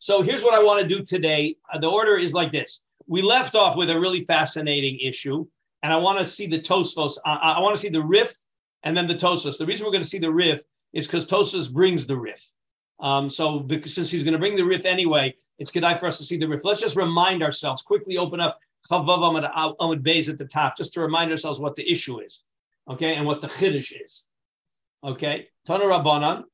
So here's what I want to do today. The order is like this. We left off with a really fascinating issue, and I want to see the Tosfos. I, I want to see the Rif and then the Tosfos. The reason we're going to see the Rif is because Tosfos brings the Rif. Um, so because, since he's going to bring the Rif anyway, it's good for us to see the Rif. Let's just remind ourselves, quickly open up Chavav Amad, Amad Beis at the top, just to remind ourselves what the issue is, okay, and what the Chiddush is. Okay, Tanu Rabbanan.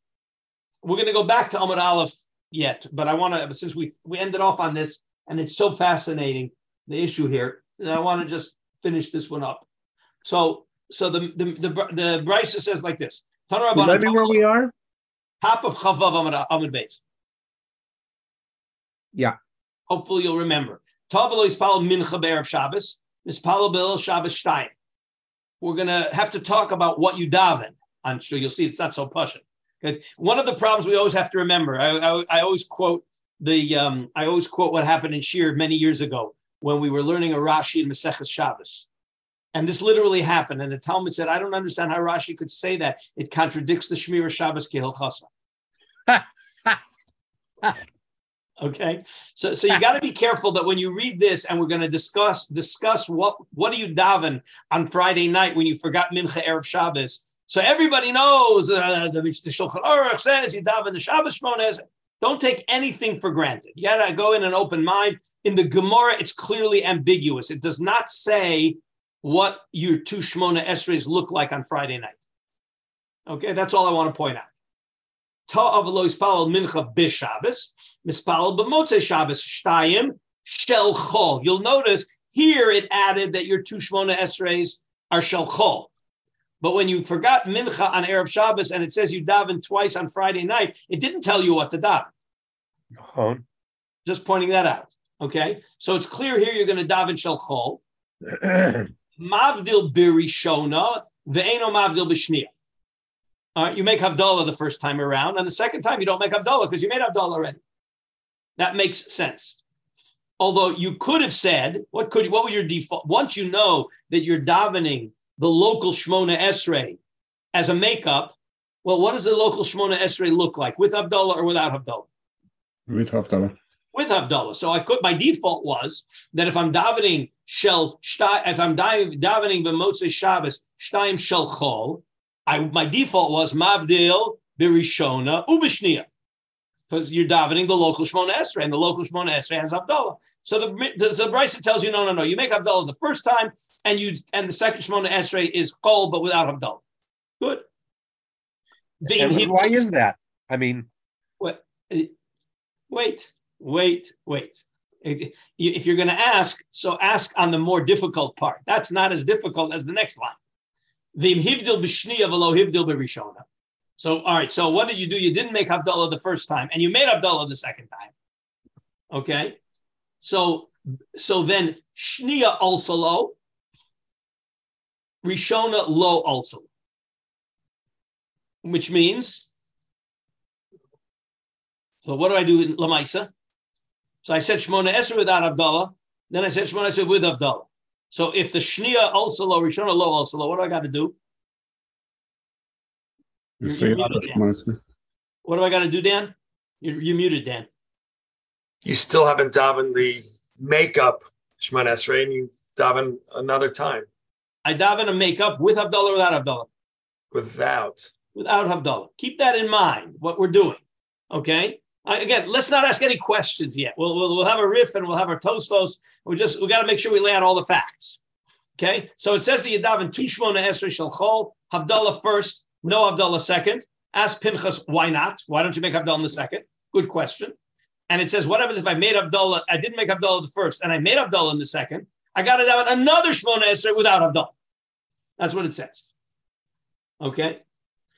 We're going to go back to Amad Aleph yet, but I want to, since we we ended off on this, and it's so fascinating, the issue here, And I want to just finish this one up. So, so the the the, the Brisa says like this. Remind me where we are. Top of Chavav Amad Beis. Yeah. Hopefully you'll remember. Tavalo Ispal Mincha Be'er of Shabbos. Mispalo Bil Shabbos Stein. We're going to have to talk about what you daven. I'm sure you'll see it's not so pushing. One of the problems we always have to remember, I, I, I always quote the, um, I always quote what happened in Shir many years ago when we were learning a Rashi in Maseches Shabbos. And this literally happened. And the Talmud said, I don't understand how Rashi could say that. It contradicts the Shmir Shabbos Kehil Chasa. okay. So, so you got to be careful that when you read this, and we're going to discuss discuss what what do you daven on Friday night when you forgot Mincha Erev Shabbos. So everybody knows uh, the, the Shulchan Aruch says you daven the Shabbos Shmones. Don't take anything for granted. You got to go in an open mind. In the Gemara, it's clearly ambiguous. It does not say what your two Shmona Esres look like on Friday night. Okay, that's all I want to point out. Ta'av lo ispalal mincha b'Shabbos, mispalal b'motzei Shabbos shtayim shel chol. You'll notice here it added that your two Shmona Esres are shel chol. But when you forgot mincha on Erev Shabbos and it says you daven twice on Friday night, it didn't tell you what to daven. Uh-huh. Just pointing that out. Okay, so it's clear here you're going to daven shel chol. Mavdil birishona ve'eno mavdil b'shnia. All right, you make Havdalah the first time around, and the second time you don't make Havdalah because you made Havdalah already. That makes sense. Although you could have said, what could what would your default? Once you know that you're davening the local Shmona Esrei as a makeup, well, what does the local Shmona Esrei look like with Havdalah or without Havdalah? With Havdalah. With Havdalah. So I could. My default was that if I'm davening shel, if I'm davening b'motzei Shabbos shtaim shel chol, I my default was Mavdil Birishona Ubishnia. Because you're davening the local Shmona Esrei, and the local Shmona Esrei has Havdalah. So the the, the Brisa tells you, no, no, no. You make Havdalah the first time, and you and the second Shmona Esrei is Kol, but without Havdalah. Good. The, he, why is that? I mean, what? Wait, wait, wait. If you're going to ask, so ask on the more difficult part. That's not as difficult as the next line. The hivdil b'shniya v'lo hivdil b'rishona. So, all right. So, what did you do? You didn't make Havdalah the first time, and you made Havdalah the second time. Okay. So, so then Shnia also lo, rishona lo also, which means. So, what do I do in Lamaisa? So I said Shmona Esr without Havdalah. Then I said Shmona Esr with Havdalah. So if the Shnia also low, Rishona low also low, what do I got to do? You you're, you're muted, what do I got to do, Dan? You're, you're, muted, Dan. You still haven't davened the makeup Shemon Esrei, and you daven another time. I daven a makeup with Havdalah or without Havdalah? Without. Without Havdalah. Keep that in mind, what we're doing. Okay? again, let's not ask any questions yet. We'll, we'll, we'll have a Rif and we'll have our tosfos. We just we got to make sure we lay out all the facts. Okay, so it says that Yadav two Tushmona Esrei Shalchol Havdalah first, no Havdalah second. Ask Pinchas, why not? Why don't you make in the second? Good question. And it says, what happens if I made Havdalah? I didn't make Havdalah the first, and I made Havdalah in the second. I got to have another Shmona Esrei without Havdalah. That's what it says. Okay.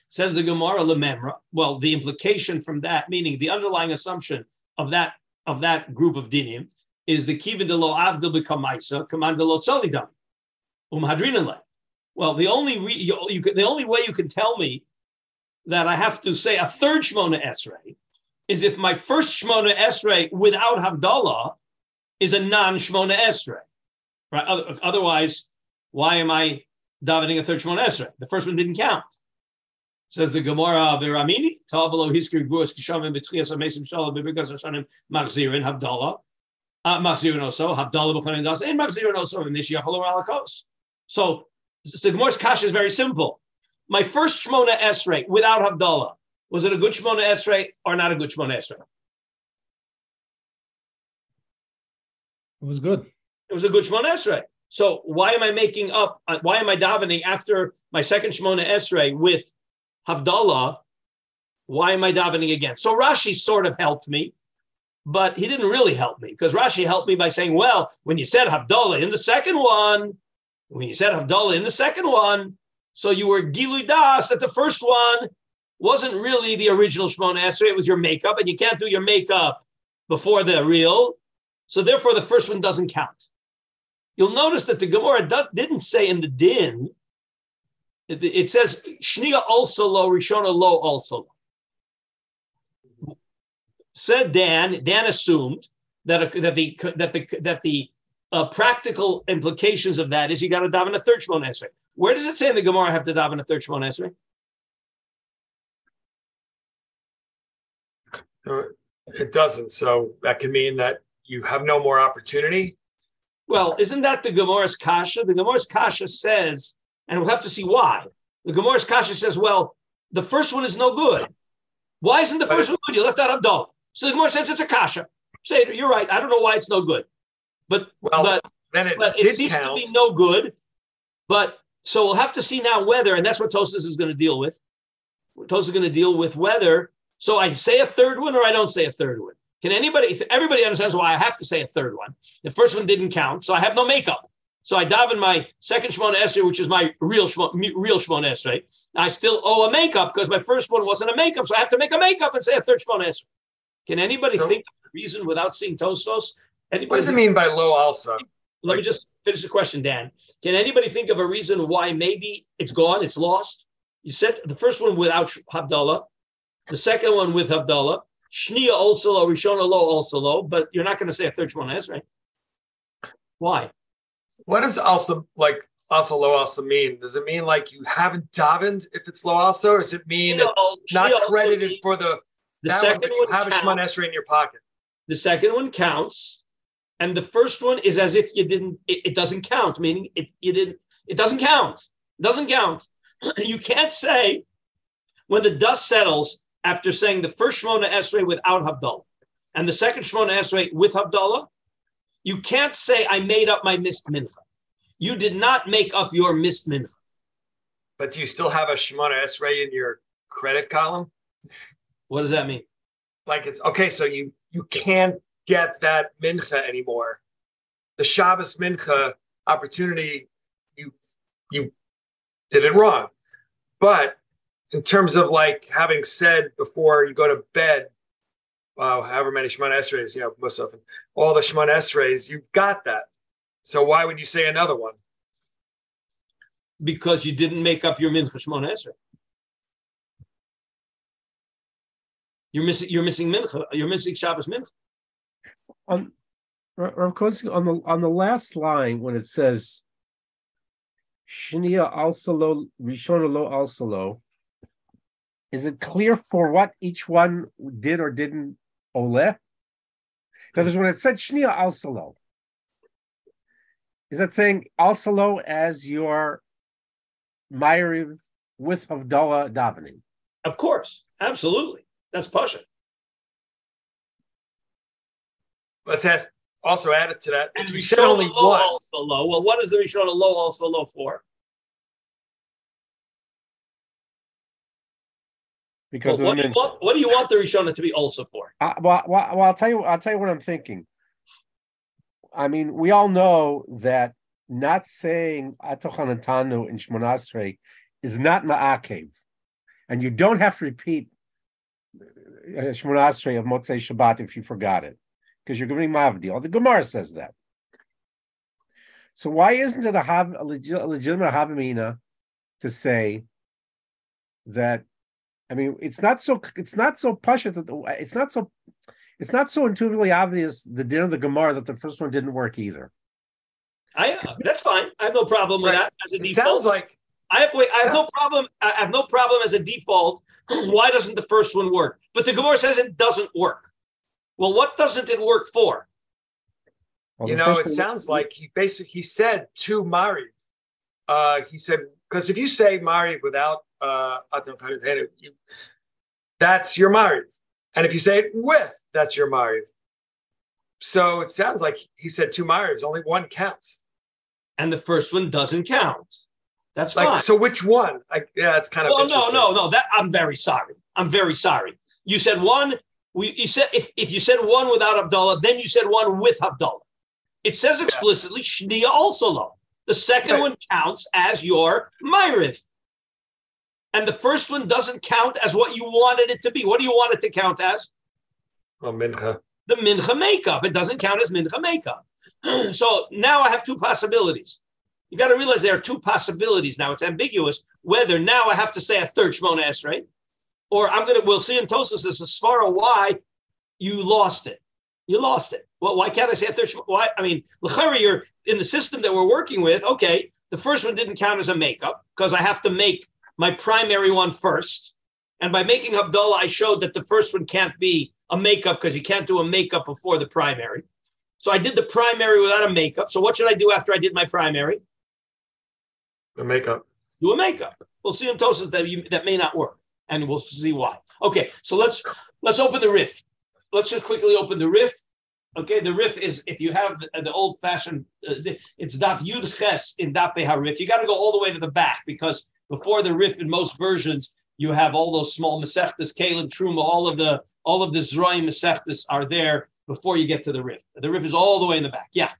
Says the Gemara Lememra. Well, the implication from that, meaning the underlying assumption of that of that group of dinim, is the kivin de lo avdil b'kamaisa, command de lo tzolidam, umhadrinan Well, the only re, you, you can, the only way you can tell me that I have to say a third Shmona Esrei is if my first Shmona Esrei without Havdalah is a non Shmona Esrei. Right? Otherwise, why am I davening a third Shmona Esrei? The first one didn't count. Says the Gemara, Veramini, Tavalo Hiskir Guas Kishamim Betchias Amesim Shalom Bebigas Hashanim Machzirin Havdalah. Uh, Machzirin also, Havdalah B'chanin Das, and Machzirin also in Nish Yachalo Alakos. So, so the Gemara's Kash is very simple. My first Shmona Esrei without Havdalah, was it a good Shmona Esrei or not a good Shmona Esrei? It was good. It was a good Shmona Esrei. So why am I making up? Uh, why am I davening after my second Shmona Esrei with Havdalah? Why am I davening again? So Rashi sort of helped me, but he didn't really help me because Rashi helped me by saying, well, when you said Havdalah in the second one, when you said Havdalah in the second one, so you were Gilu Das that the first one wasn't really the original Shmona Esrei, it was your makeup, and you can't do your makeup before the real. So therefore, the first one doesn't count. You'll notice that the Gemara didn't say in the din, it, says Shnia also lo, Rishona lo also. Said Dan, Dan assumed that, that the that the that the uh, practical implications of that is you got to daven a third Shmon Esrei. Where does it say in the Gemara have to daven a third Shmon Esrei? Uh, it doesn't. So that can mean that you have no more opportunity. Well, isn't that the Gemara's Kasha? The Gemara's Kasha says, and we'll have to see why. The Gemara's Kasha says, well, the first one is no good. Why isn't the first one good? You left out Havdalah. So the Gemara says it's a Kasha. Say, you're right. I don't know why it's no good. But, well, but, then it, but it seems count. to be no good. But so we'll have to see now whether, and that's what Tosfos is going to deal with. Tosfos is going to deal with whether. So I say a third one or I don't say a third one. Can anybody, everybody understands why I have to say a third one. The first one didn't count, so I have no makeup. So I daven my second Shemona Esrei, which is my real Shemona, real Shemona Esrei. I still owe a makeup because my first one wasn't a makeup, so I have to make a makeup and say a third Shemona Esrei. Can anybody so, think of a reason without seeing Tosfos? Anybody what does it mean by low also? Let me just finish the question, Dan. Can anybody think of a reason why maybe it's gone, it's lost? You said the first one without Havdalah, the second one with Havdalah, Shnia also low, Rishona low also low, but you're not going to say a third Shemona Esrei. Why? What does also like also low also mean? Does it mean like you haven't davened if it's low also, or does it mean not credited for the the second one? You have counts. a Shemona Esrei in your pocket. The second one counts, and the first one is as if you didn't. It, it doesn't count, meaning it you didn't. It doesn't count. It doesn't count. you can't say when the dust settles after saying the first Shemona Esrei without Havdalah and the second Shemona Esrei with Havdalah, you can't say, I made up my missed mincha. You did not make up your missed mincha. But do you still have a Shemona Esrei in your credit column? What does that mean? Like it's okay, so you you can't get that mincha anymore. The Shabbos mincha opportunity, you you did it wrong. But in terms of like having said before you go to bed, wow, however many Shemon Esreis, you know, most often, all the Shemon Esreis, you've got that. So why would you say another one? Because you didn't make up your mincha Shemon Esrei. You're missing. You're missing mincha. You're missing Shabbos mincha. On, Rav on the on the last line when it says Shnia also lo Rishon lo also lo is it clear for what each one did or didn't ole? Because when it said shnia al is that saying al as your Ma'ariv with Havdalah davening? Of course, absolutely. That's Pasha. Let's ask, also added to that. And we said only one. Also low. Well, what is the Rishon low also low for? Because well, what, do you want, what do you want the Rishona to be also for? Uh, well, well, well, I'll tell you. I'll tell you what I'm thinking. I mean, we all know that not saying Atochanatanu in Shmonasrei is not Ma'akev. And you don't have to repeat uh, Shmonasrei of Motzei Shabbat if you forgot it, because you're giving Mavdil. The Gemara says that. So why isn't it a, hav, a, legit, a legitimate Havamina to say that I mean, it's not so it's not so pasha that it's not so it's not so intuitively obvious the din of the Gemara that the first one didn't work either. I uh, that's fine. I have no problem with right. that. As a it default. sounds like I have wait. I have no problem. I have no problem as a default. Why doesn't the first one work? But the Gemara says it doesn't work. Well, what doesn't it work for? Well, you know, it one- sounds like he basically he said to Mariv. Uh, he said because if you say Mariv without uh, Atam you that's your Mariv, and if you say it with, that's your Mariv. So it sounds like he said two Marivs. Only one counts. And the first one doesn't count. That's Like fine. so, which one? I, yeah, it's kind of well, no, no, no. That I'm very sorry. I'm very sorry. You said one. We you said if, if you said one without Havdalah, then you said one with Havdalah. It says explicitly Shnia also. The second Right. one counts as your Mariv. And the first one doesn't count as what you wanted it to be. What do you want it to count as? Oh, Mincha. the mincha makeup. It doesn't count as mincha makeup. so now I have two possibilities. You got to realize there are two possibilities now. It's ambiguous whether now I have to say a third Shmona Esrei, or I'm gonna. We'll see in Tosfos as far as why you lost it. You lost it. Well, why can't I say a third? Shmona? Why? I mean, l'chari, you're in the system that we're working with. Okay, the first one didn't count as a makeup because I have to make my primary one first. And by making Havdalah, I showed that the first one can't be a makeup because you can't do a makeup before the primary. So I did the primary without a makeup. So what should I do after I did my primary? The makeup. Do a makeup. We'll see in Tosfos that you, that may not work, and we'll see why. Okay, so let's let's open the Rif. Let's just quickly open the Rif. Okay, the Rif is if you have the, the old fashioned, uh, the- it's Daf Yud Ches in Daf Harif. You got to go all the way to the back because before the Rif in most versions, you have all those small Masechtas, Kalim, Truma, all of the all of the Zroim Masechtas are there before you get to the Rif. The Rif is all the way in the back. Yeah.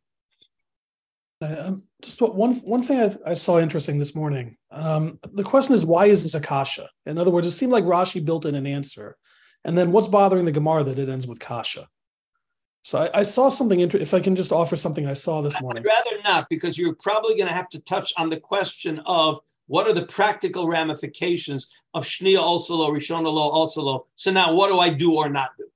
Uh, um, just what- one one thing I, I saw interesting this morning. Um, the question is, why is this akasha? In other words, it seemed like Rashi built in an answer, and then what's bothering the Gemara that it ends with kasha? So I, I saw something. Inter- if I can just offer something I saw this morning. I'd rather not because you're probably going to have to touch on the question of what are the practical ramifications of Shnia also lo, Rishon lo also lo. So now what do I do or not do?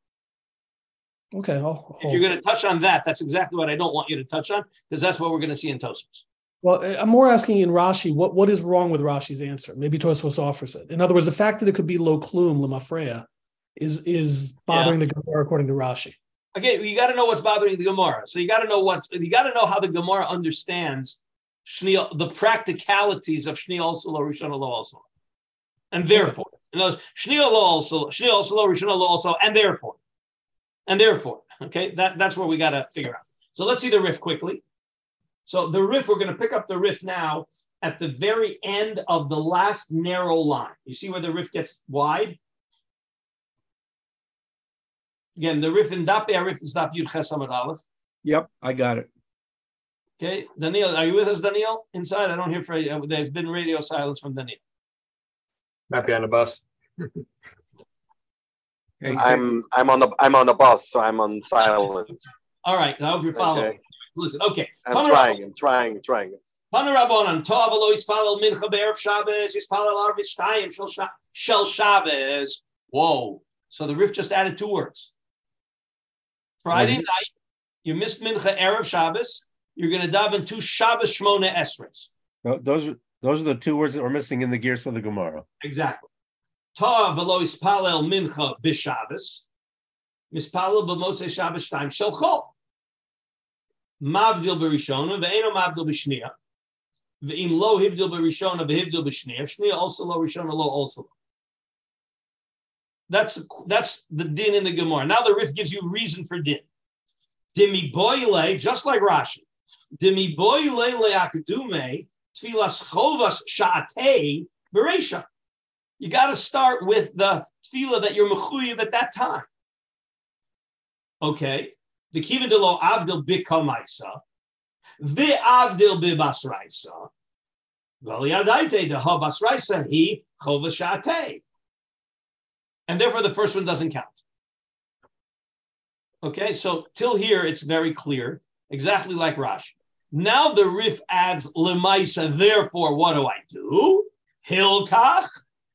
Okay, I'll, If you're going to touch on that, that's exactly what I don't want you to touch on because that's what we're going to see in Tosfos. Well, I'm more asking in Rashi, what, what is wrong with Rashi's answer? Maybe Tosfos offers it. In other words, the fact that it could be lo klum lemafreya is is bothering the Gemara according to Rashi. Again, you got to know what's bothering the Gemara. So you got to know what you got to know how the Gemara understands Shnia, the practicalities of Shnia also lo, Rishon lo also, and therefore, in other words, Shnia lo also, Shnia also lo, Rishon lo also, and therefore, and therefore, okay, that that's where we got to figure out. So let's see the Rif quickly. So the Rif, we're going to pick up the Rif now at the very end of the last narrow line. You see where the Rif gets wide? Again, the Rif in Dape, Rif is Daf Yud Ches Amud Aleph. Yep, I got it. Okay, Daniel, are you with us, Daniel? Inside, I don't hear. For, uh, there's been radio silence from Daniel. Might be on the bus. Okay, so- I'm I'm on the I'm on the bus, so I'm on silent. All right, I hope you're following. Okay. Listen, okay. I'm trying. I'm trying. I'm trying. Tanu Rabbanan, Tov alo yispalel mincha be'erev Shabbos, yispalel arvis shtayim shel Sha- shel Shabbos. Whoa! So the Rif just added two words. Friday Mhm. night, you missed mincha erev Shabbos. You're going to daven two Shabbos shmona esres. Tho- Those are those are the two words that were missing in the gears of the Gemara. Exactly. Tov alo yispalel mincha b'Shabbos. Mispalel b'motzei Shabbos shtayim shel chol. Mavdil b'rishona ve'eno mavdil b'shniya. Ve'im lo hivdil b'rishona ve'hivdil b'shniya. Shniya also lo rishona lo also. lo. That's that's the din in the Gemara. Now the Rif gives you reason for din. Dimi boile, just like Rashi. Dimi boile le'akdume tfilas chovas sha'atei beresha. You got to start with the tefillah that you're mechuyev at that time. Okay. The kiva de lo avdil bikamaisa, the avdil bibasraisa, v'liyadaite de ha basraisa he chovas sha'atei. And therefore, the first one doesn't count. Okay, so till here, it's very clear, exactly like Rashi. Now the Rif adds lemaisa, therefore, what do I do? Hilkach,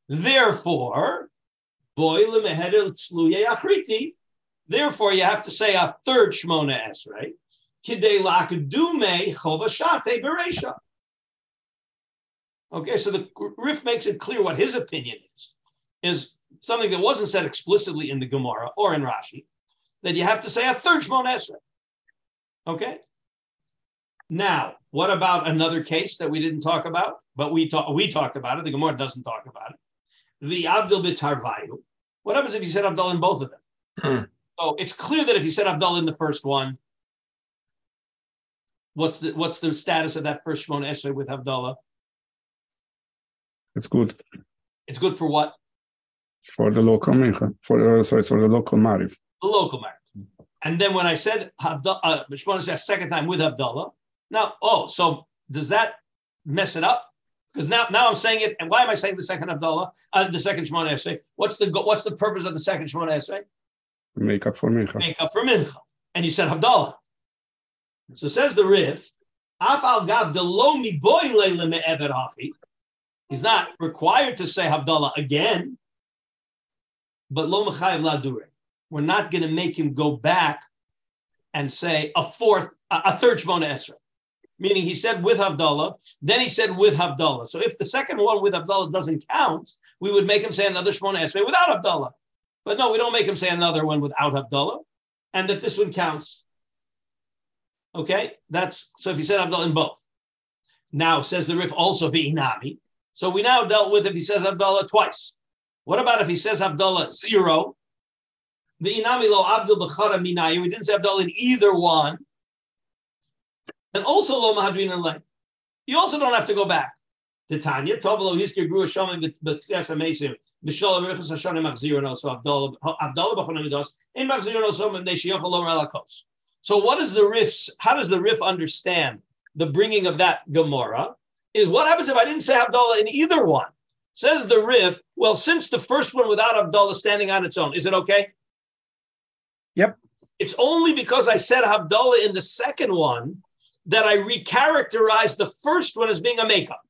therefore. Therefore, you have to say a third Shmona Esrei. Okay, so the Rif makes it clear what his opinion is, is something that wasn't said explicitly in the Gemara or in Rashi, that you have to say a third Shmon Esrei. Okay. Now, what about another case that we didn't talk about, but we talk, we talked about it. The Gemara doesn't talk about it. The Abdul Bitarvayu. What happens if you said Abdul in both of them? Hmm. So it's clear that if you said Abdul in the first one, what's the what's the status of that first Shimon Esrei with Havdalah? It's good It's good for what? for the local mincha. For uh, sorry, for the local mariv. The local marriage. And then when I said Havdalah, uh, Shmon Esrei a second time with Havdalah, now oh, so does that mess it up? Because now, now I'm saying it, and why am I saying the second Havdalah, uh, the second Shemona Esrei? What's the what's the purpose of the second Shemona Esrei? Make up for mincha. Make up for Mincha. And you said Havdalah. So says the Rif, Af al gav de lo mi boy leile me ever hachi. He's not required to say Havdalah again, but lo mechayev la dure. We're not going to make him go back and say a fourth, a, a third Shemona Esrei. Meaning he said with Havdalah, then he said with Havdalah. So if the second one with Havdalah doesn't count, we would make him say another Shemona Esrei without Havdalah. But no, we don't make him say another one without Havdalah, and that this one counts. Okay, that's so if he said Havdalah in both. Now says the Rif also the Inami. So we now dealt with if he says Havdalah twice. What about if he says Havdalah zero? The Inami lo Abdul Bechara Minayu. We didn't say Havdalah in either one. And also lo Mahadrin and You also don't have to go back. The Tanya, Tovalo Hiskir grew a shaman b'tchias amesim, b'shol amirchus hashanim machzir no, so Abdallah, Abdallah b'chonim dos, in machzir no, so they shiyach alom. So what is the Rif, how does the Rif understand the bringing of that Gemara? Is what happens if I didn't say Havdalah in either one? Says the Rif, well, since the first one without Havdalah standing on its own, is it okay? Yep. It's only because I said Havdalah in the second one that I recharacterized the first one as being a makeup.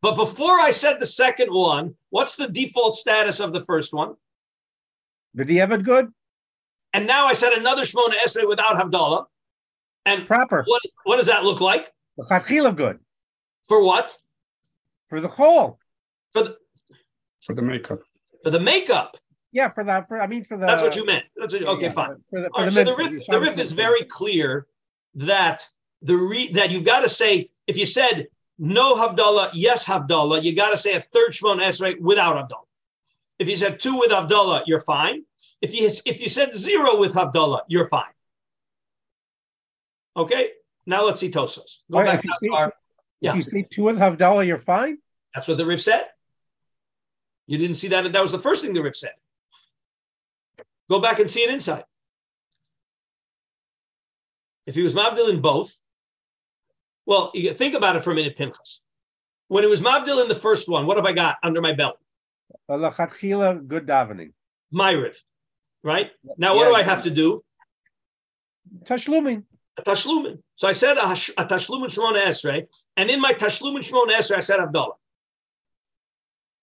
But before I said the second one, what's the default status of the first one? Did he have it good? And now I said another Shmona Esrei without Havdalah. And Proper. what, what does that look like? The Chatchila good. For what? For the whole. For the For the makeup. for the makeup. Yeah, for the for I mean for the That's what you meant. That's what, okay, yeah, fine. For the, for All right, the so the mincha, Rif, the Rif is very clear that the re, that you've got to say if you said no Havdalah, yes Havdalah, you got to say a third Shmon Esrei without Havdalah. If you said two with Havdalah, you're fine. If you if you said zero with Havdalah, you're fine. Okay, now let's see Tosfos. Go right, back if you see- our- If you say two with Havdalah, you're fine. That's what the Rif said. You didn't see that? That was the first thing the Rif said. Go back and see it inside. If he was Mabdil in both, well, you think about it for a minute, Pinchas. When it was Mabdil in the first one, what have I got under my belt? Lachatchila, good davening. My Rif, right? Now, what Yeah, do I have to do? Tashlumin. Tashlumin. So I said a, tashlumin shmona esrei, and in my tashlumin shmona esrei, I said Havdalah.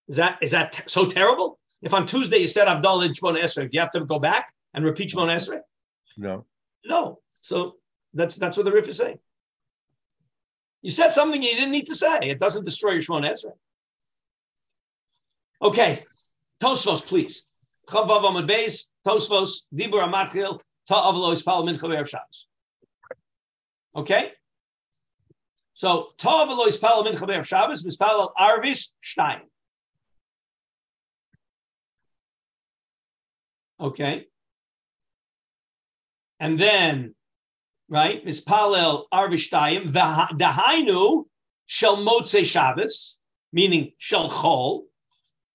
Is that is that so terrible? If on Tuesday you said Havdalah in shmona esrei, do you have to go back and repeat shmona esrei? No. No. So that's that's what the Rif is saying. You said something you didn't need to say. It doesn't destroy your shmona esrei. Okay, Tosfos, please. Chavav Amud Beis, Tosfos, Dibur Amachil, Ta'avlo Ispal Mincha Erev Shabbos. Okay? So, Ta'avlo Ispal Mincha Erev Shabbos, Mispal Arvis Stein. Okay? And then, right, Mispalel Arvis Shtayim, Dahainu Shel Motze Shabbos, meaning Shel Chol,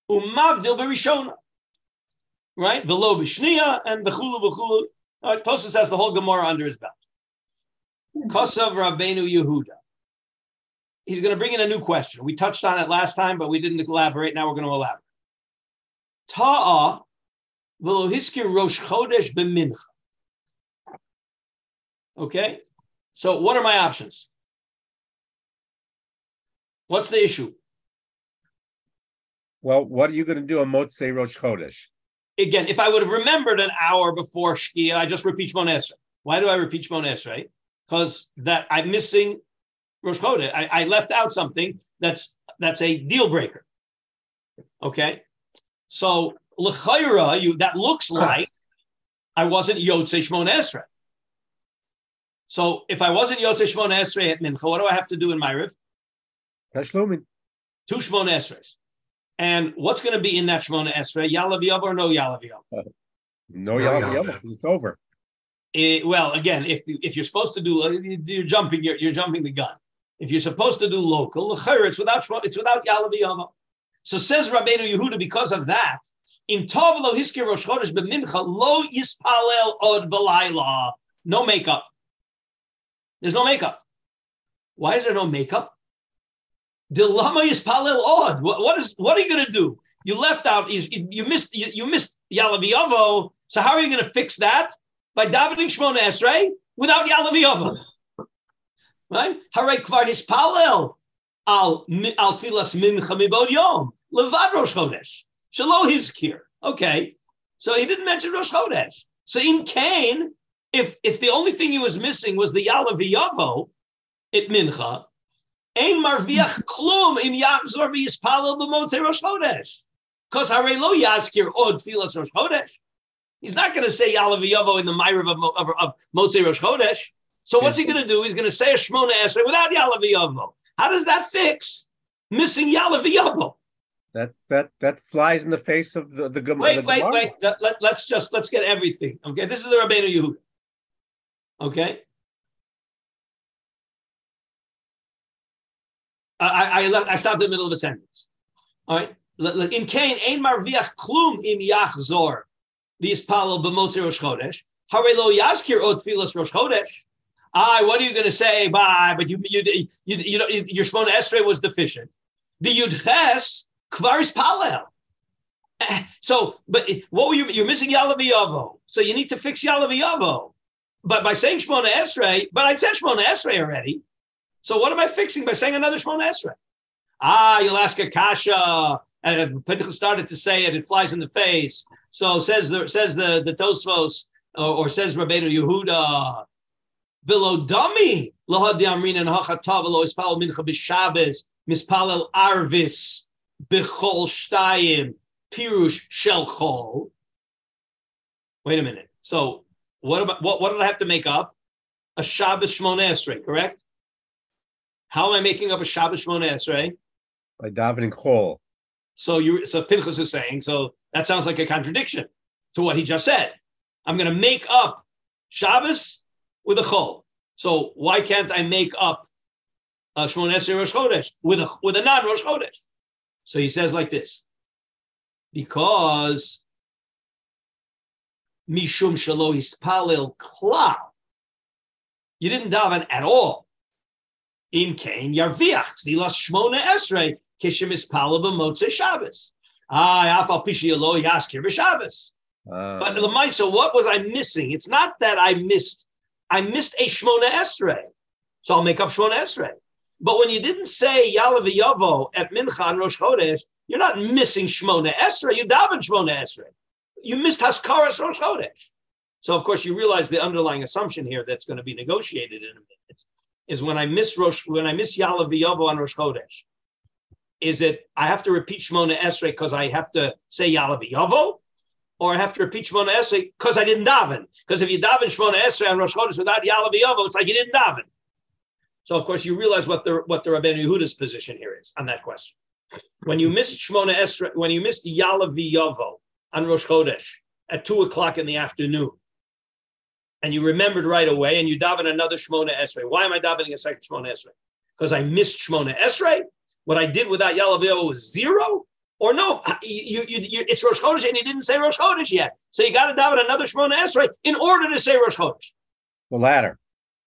Umavdil Berishona. Right? Velo Bishnia and Bechulu. All right, Tosfos has the whole Gemara under his belt. Kosav Rabbeinu Yehuda. He's going to bring in a new question. We touched on it last time, but we didn't elaborate. Now we're going to elaborate. Ta'a velo hiskir Rosh Chodesh b'mincha. Okay? So what are my options? What's the issue? Well, what are you going to do on Motzei Rosh Chodesh? Again, if I would have remembered an hour before Shkia, I just repeat Shmon Esrei. Why do I repeat Shmon Esrei? Because that I'm missing Rosh Chodesh. I, I left out something that's that's a deal breaker. Okay, so l'chayra, you that looks like I wasn't Yotzei Shmon Esrei. So if I wasn't Yotzei Shmon Esrei at Mincha, what do I have to do in my riff? Tashlumin. Two Shmon Esreis. And what's going to be in that Shmon Esrei? Yalav Yav or no Yalav Yav? No, No, yalla, yalla. yalla, 'cause it's over. Eh, well, again, if if you're supposed to do, uh, you're jumping, you're, you're jumping the gun. If you're supposed to do local, l'chayr, it's without Shmo- it's without Yalav Yav. So says Rabbeinu Yehuda, because of that, in Tov lo hiskir Rosh Chodesh b'mincha lo yispalel od b'layla. No makeup. There's no makeup. Why is there no makeup? Dilama yispalel od. odd. what is what are you going to do? You left out. You, you missed. You, you missed Yalaviyavo. So how are you going to fix that? By davening Shmona Esrei without Yalaviyavo, right? Harei kvar hispalel al al tfilas mibod yom levad Rosh Chodesh shelo hizkir. Okay, so he didn't mention Rosh Chodesh. So in Cain, if if the only thing he was missing was the Yalaviyavo at mincha, ein marviach klum im yachzor v'yispalel b'motzei Rosh Chodesh. Because Harei lo yaskir od tfilas Rosh Chodesh. He's not going to say Yalaviyavo in the Mariv of, of, of Motzei Rosh Chodesh. So what's he going to do? He's going to say a Shmona Esrei without Yalaviyavo. How does that fix missing Yalaviyavo? That that that flies in the face of the the, Gem- Wait, the wait, Gemara. wait. Let, let, us just let's get everything. Okay, this is the Rabbeinu Yehuda. Okay. I, I, I, left, I stopped in the middle of a sentence. All right. In Cain, ein marviach klum im yachzor v'yispalel b'motzei Rosh Chodesh. Hare lo yaskir od tfilas Rosh Chodesh. Aye, what are you going to say? Bye, but you you you, you, you know your Shmona Esrei was deficient. The Yudches kvaris palel. Eh, So, but what were you? You're missing Yalaviyavo. So you need to fix Yalaviyavo. But by saying Shmona Esrei, but I said Shmona Esrei already. So what am I fixing by saying another Shmona Esrei? Ah, you'll ask a kasha. And Pinchas started to say it. It flies in the face. So says the says the the Tosfos or, or says Rabbeinu Yehuda. Velo dami lahad amrin and hachatav lo ispal mincha b'Shabbos mispalel arvis b'chol shtayim pirush shel chol. Wait a minute. So what about what? What did I have to make up? A Shabbos Shmona Esrei, correct? How am I making up a Shabbos Shmona Esrei? by davening chol. So you, so Pinchas is saying, so that sounds like a contradiction to what he just said. I'm going to make up Shabbos with a chol. So why can't I make up a Shmon Esrei Rosh Chodesh with a with a non Rosh Chodesh? So he says like this, because mishum shalo hispalil klal, you didn't daven at all. In Cain yarviach tvilas Shmona Esrei kishim ispalil b'motzei Shabbos. Ah, afal pishi lo yaskir b'Shabbos. Uh, But Lamaisa, what was I missing? It's not that I missed, I missed a Shmona Esrei. So I'll make up Shmona Esrei. But when you didn't say Yalav Yavo at Mincha and Rosh Chodesh, you're not missing Shmona Esrei, you daven Shmona Esrei. You missed Haskaras Rosh Chodesh. So of course you realize the underlying assumption here that's going to be negotiated in a minute is when I miss Rosh, when I miss Yalav Yavo on Rosh Chodesh, is it I have to repeat Shmona Esrei because I have to say Yalav Yavo? or I have to repeat Shmona Esrei because I didn't daven. Because if you daven Shmona Esrei on Rosh Chodesh without Yalav Yavo, it's like you didn't daven. So of course you realize what the what the Rabbeinu Yehuda's position here is on that question. When you missed Shmona Esrei, when you missed Yalav Yavo on Rosh Chodesh at two o'clock in the afternoon, and you remembered right away, and you daven another Shmona Esrei. Why am I davening a second Shmona Esrei? Because I missed Shmona Esrei. What I did without Yalav Yavo was zero. Or no, you, you, you, it's Rosh Chodesh and you didn't say Rosh Chodesh yet. So you got to daven another Shmona Esrei in order to say Rosh Chodesh. the latter.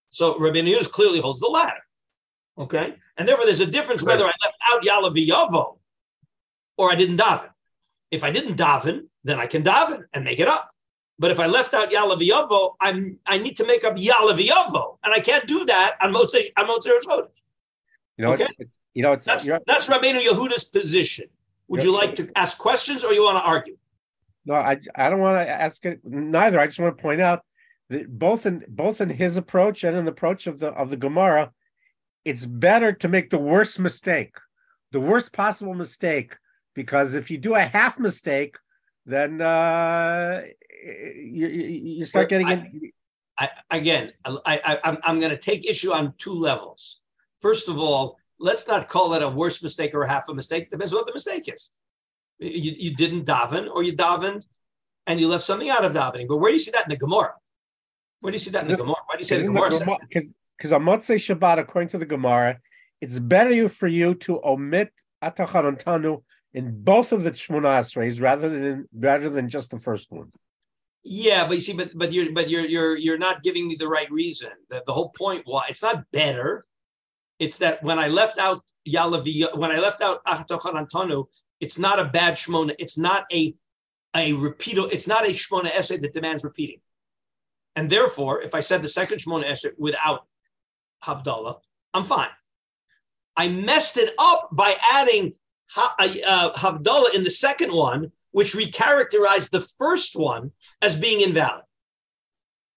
So Rabbi Yehuda clearly holds the latter. Okay? And therefore there's a difference whether I left out Yalav Yavo or I didn't daven. If I didn't daven, then I can daven and make it up. But if I left out Yalav Yavo, I'm I need to make up Yalav Yavo. And I can't do that on Motzei, on Motzei Rosh Chodesh. You know, Okay. it's, it's you know, it's That's you're, that's Rabbeinu Yehuda's position. Would you like to ask questions or you want to argue? no, I I don't want to ask it neither. I just want to point out that both in both in his approach and in the approach of the of the Gemara, it's better to make the worst mistake, the worst possible mistake, because if you do a half mistake, then uh, you, you, start getting I- in. I, again, I, I, I'm, I'm going to take issue on two levels. First of all, let's not call it a worse mistake or a half a mistake. Depends what the mistake is. You, you didn't daven, or you davened, and you left something out of davening. But where do you see that in the Gemara? Where do you see that in the Gemara? Why do you say the Gemara? Because on Motzei Shabbat, according to the Gemara, it's better for you to omit Atacharantanu in both of the Shmona Esreis rather than rather than just the first one. Yeah, but you see, but but you're but you're you're you're not giving me the right reason. The, the whole point why it's not better. It's that when I left out Yalavi, when I left out Achtochan Antonu, it's not a bad shmona. It's not a a repeat. It's not a shmona essay that demands repeating. And therefore, if I said the second shmona essay without Havdalah, I'm fine. I messed it up by adding uh, Havdalah in the second one, which recharacterized the first one as being invalid.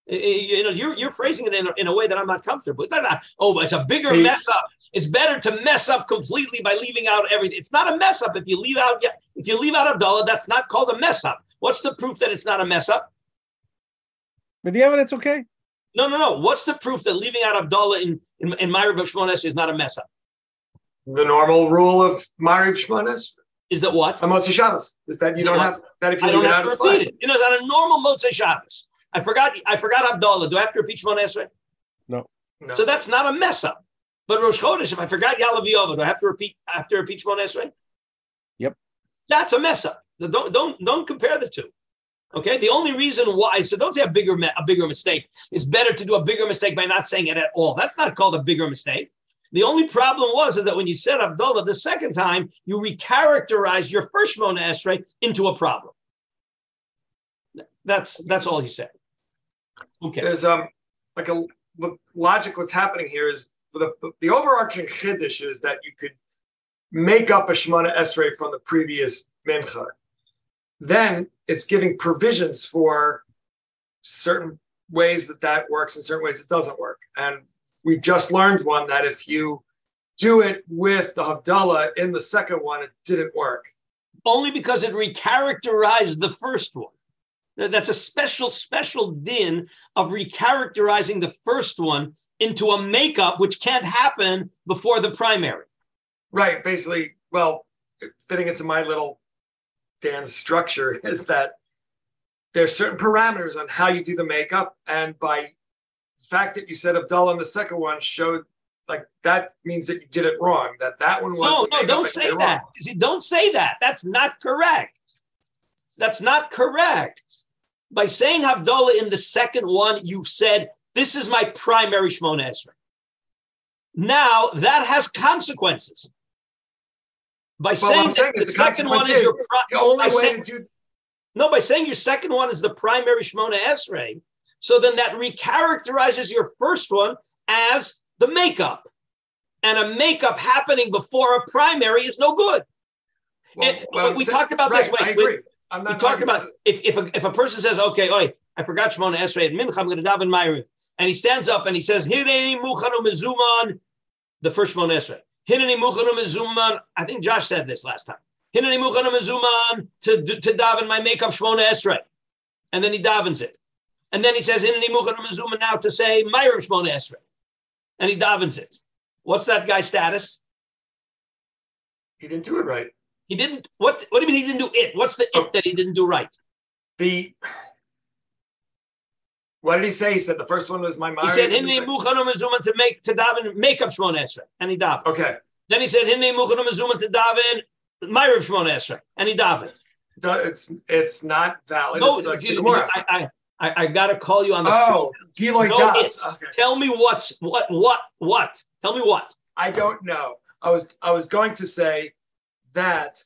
You know, you're, you're phrasing it in a, in a way that I'm not comfortable with. Not, oh, it's a bigger Hey. mess up. It's better to mess up completely by leaving out everything. It's not a mess up if you leave out if you leave out Havdalah. That's not called a mess up. What's the proof that it's not a mess up? But the evidence, okay. No, no, no. What's the proof that leaving out Havdalah in in, in Myra Shmones is not a mess up? The normal rule of Mariv Shmones, Is that what? Amotzi Shabbos, is that you Is don't it have that if you I leave don't it have out, to it's repeat fine. it. You know, it's on a normal Motzei Shabbos. I forgot. I forgot Havdalah. Do I have to repeat Shmona Esrei? No. So that's not a mess up. But Rosh Chodesh, if I forgot Yalav Yova, do I have to repeat I have to repeat Shmona Esrei? Yep. That's a mess up. Don't don't don't compare the two. Okay. The only reason why, so don't say a bigger a bigger mistake. It's better to do a bigger mistake by not saying it at all. That's not called a bigger mistake. The only problem was is that when you said Havdalah the second time, you recharacterized your first Shmona Esrei into a problem. That's that's all he said. Okay. There's um like a logic. What's happening here is the the overarching chiddush is that you could make up a Shemona Esrei from the previous mincha. Then it's giving provisions for certain ways that that works and certain ways it doesn't work. And we just learned one that if you do it with the Havdalah in the second one, it didn't work. Only because it recharacterized the first one. That's a special, special din of recharacterizing the first one into a makeup, which can't happen before the primary. Right. Basically, well, fitting into my little Dan's structure is that there's certain parameters on how you do the makeup, and by fact that you said Havdalah in the second one showed like that means that you did it wrong. That that one was No, no, don't say you did it that. See, don't say that. That's not correct. That's not correct. By saying Havdalah in the second one, you said, This is my primary Shmona Esrei. Now that has consequences. By saying saying is the the second one consequence is your pri- The only way to do no, by saying your second one is the primary Shmona Esrei, so then that recharacterizes your first one as the makeup. And a makeup happening before a primary is no good. well, It- I'm we talked about this, right, wait, I wait. agree. I'm not talk talking about if if a, if a person says, okay, oi, I forgot Shmona Esrei at Mincha, I'm going to daven Ma'ariv, and he stands up and he says, Hineni muchanu mezuman, the first Shmona Esrei. Hineni muchanu mezuman. I think Josh said this last time. Hineni muchanu mezuman to to daven my makeup Shmona Esrei, and then he davens it, and then he says, muchanu mezuman now to say Shmona Esrei, and he davens it. What's that guy's status? He didn't do it right. He didn't. What? What do you mean he didn't do it? What's the it that he didn't do right? The what did he say? He said the first one was my He mind. said, "Hinei muchanu mezuma to make to daven make up Shmona Esrei," and he davened. Okay. Then he said, "Hinei muchanu mezuma to daven Ma'ariv Shmona Esrei," and he davened. It's it's not valid. No, it's like I, I, I, I got to call you on the Oh, Giloy No, Das. Okay. Tell me what's what what what? Tell me what? I don't know. I was I was going to say that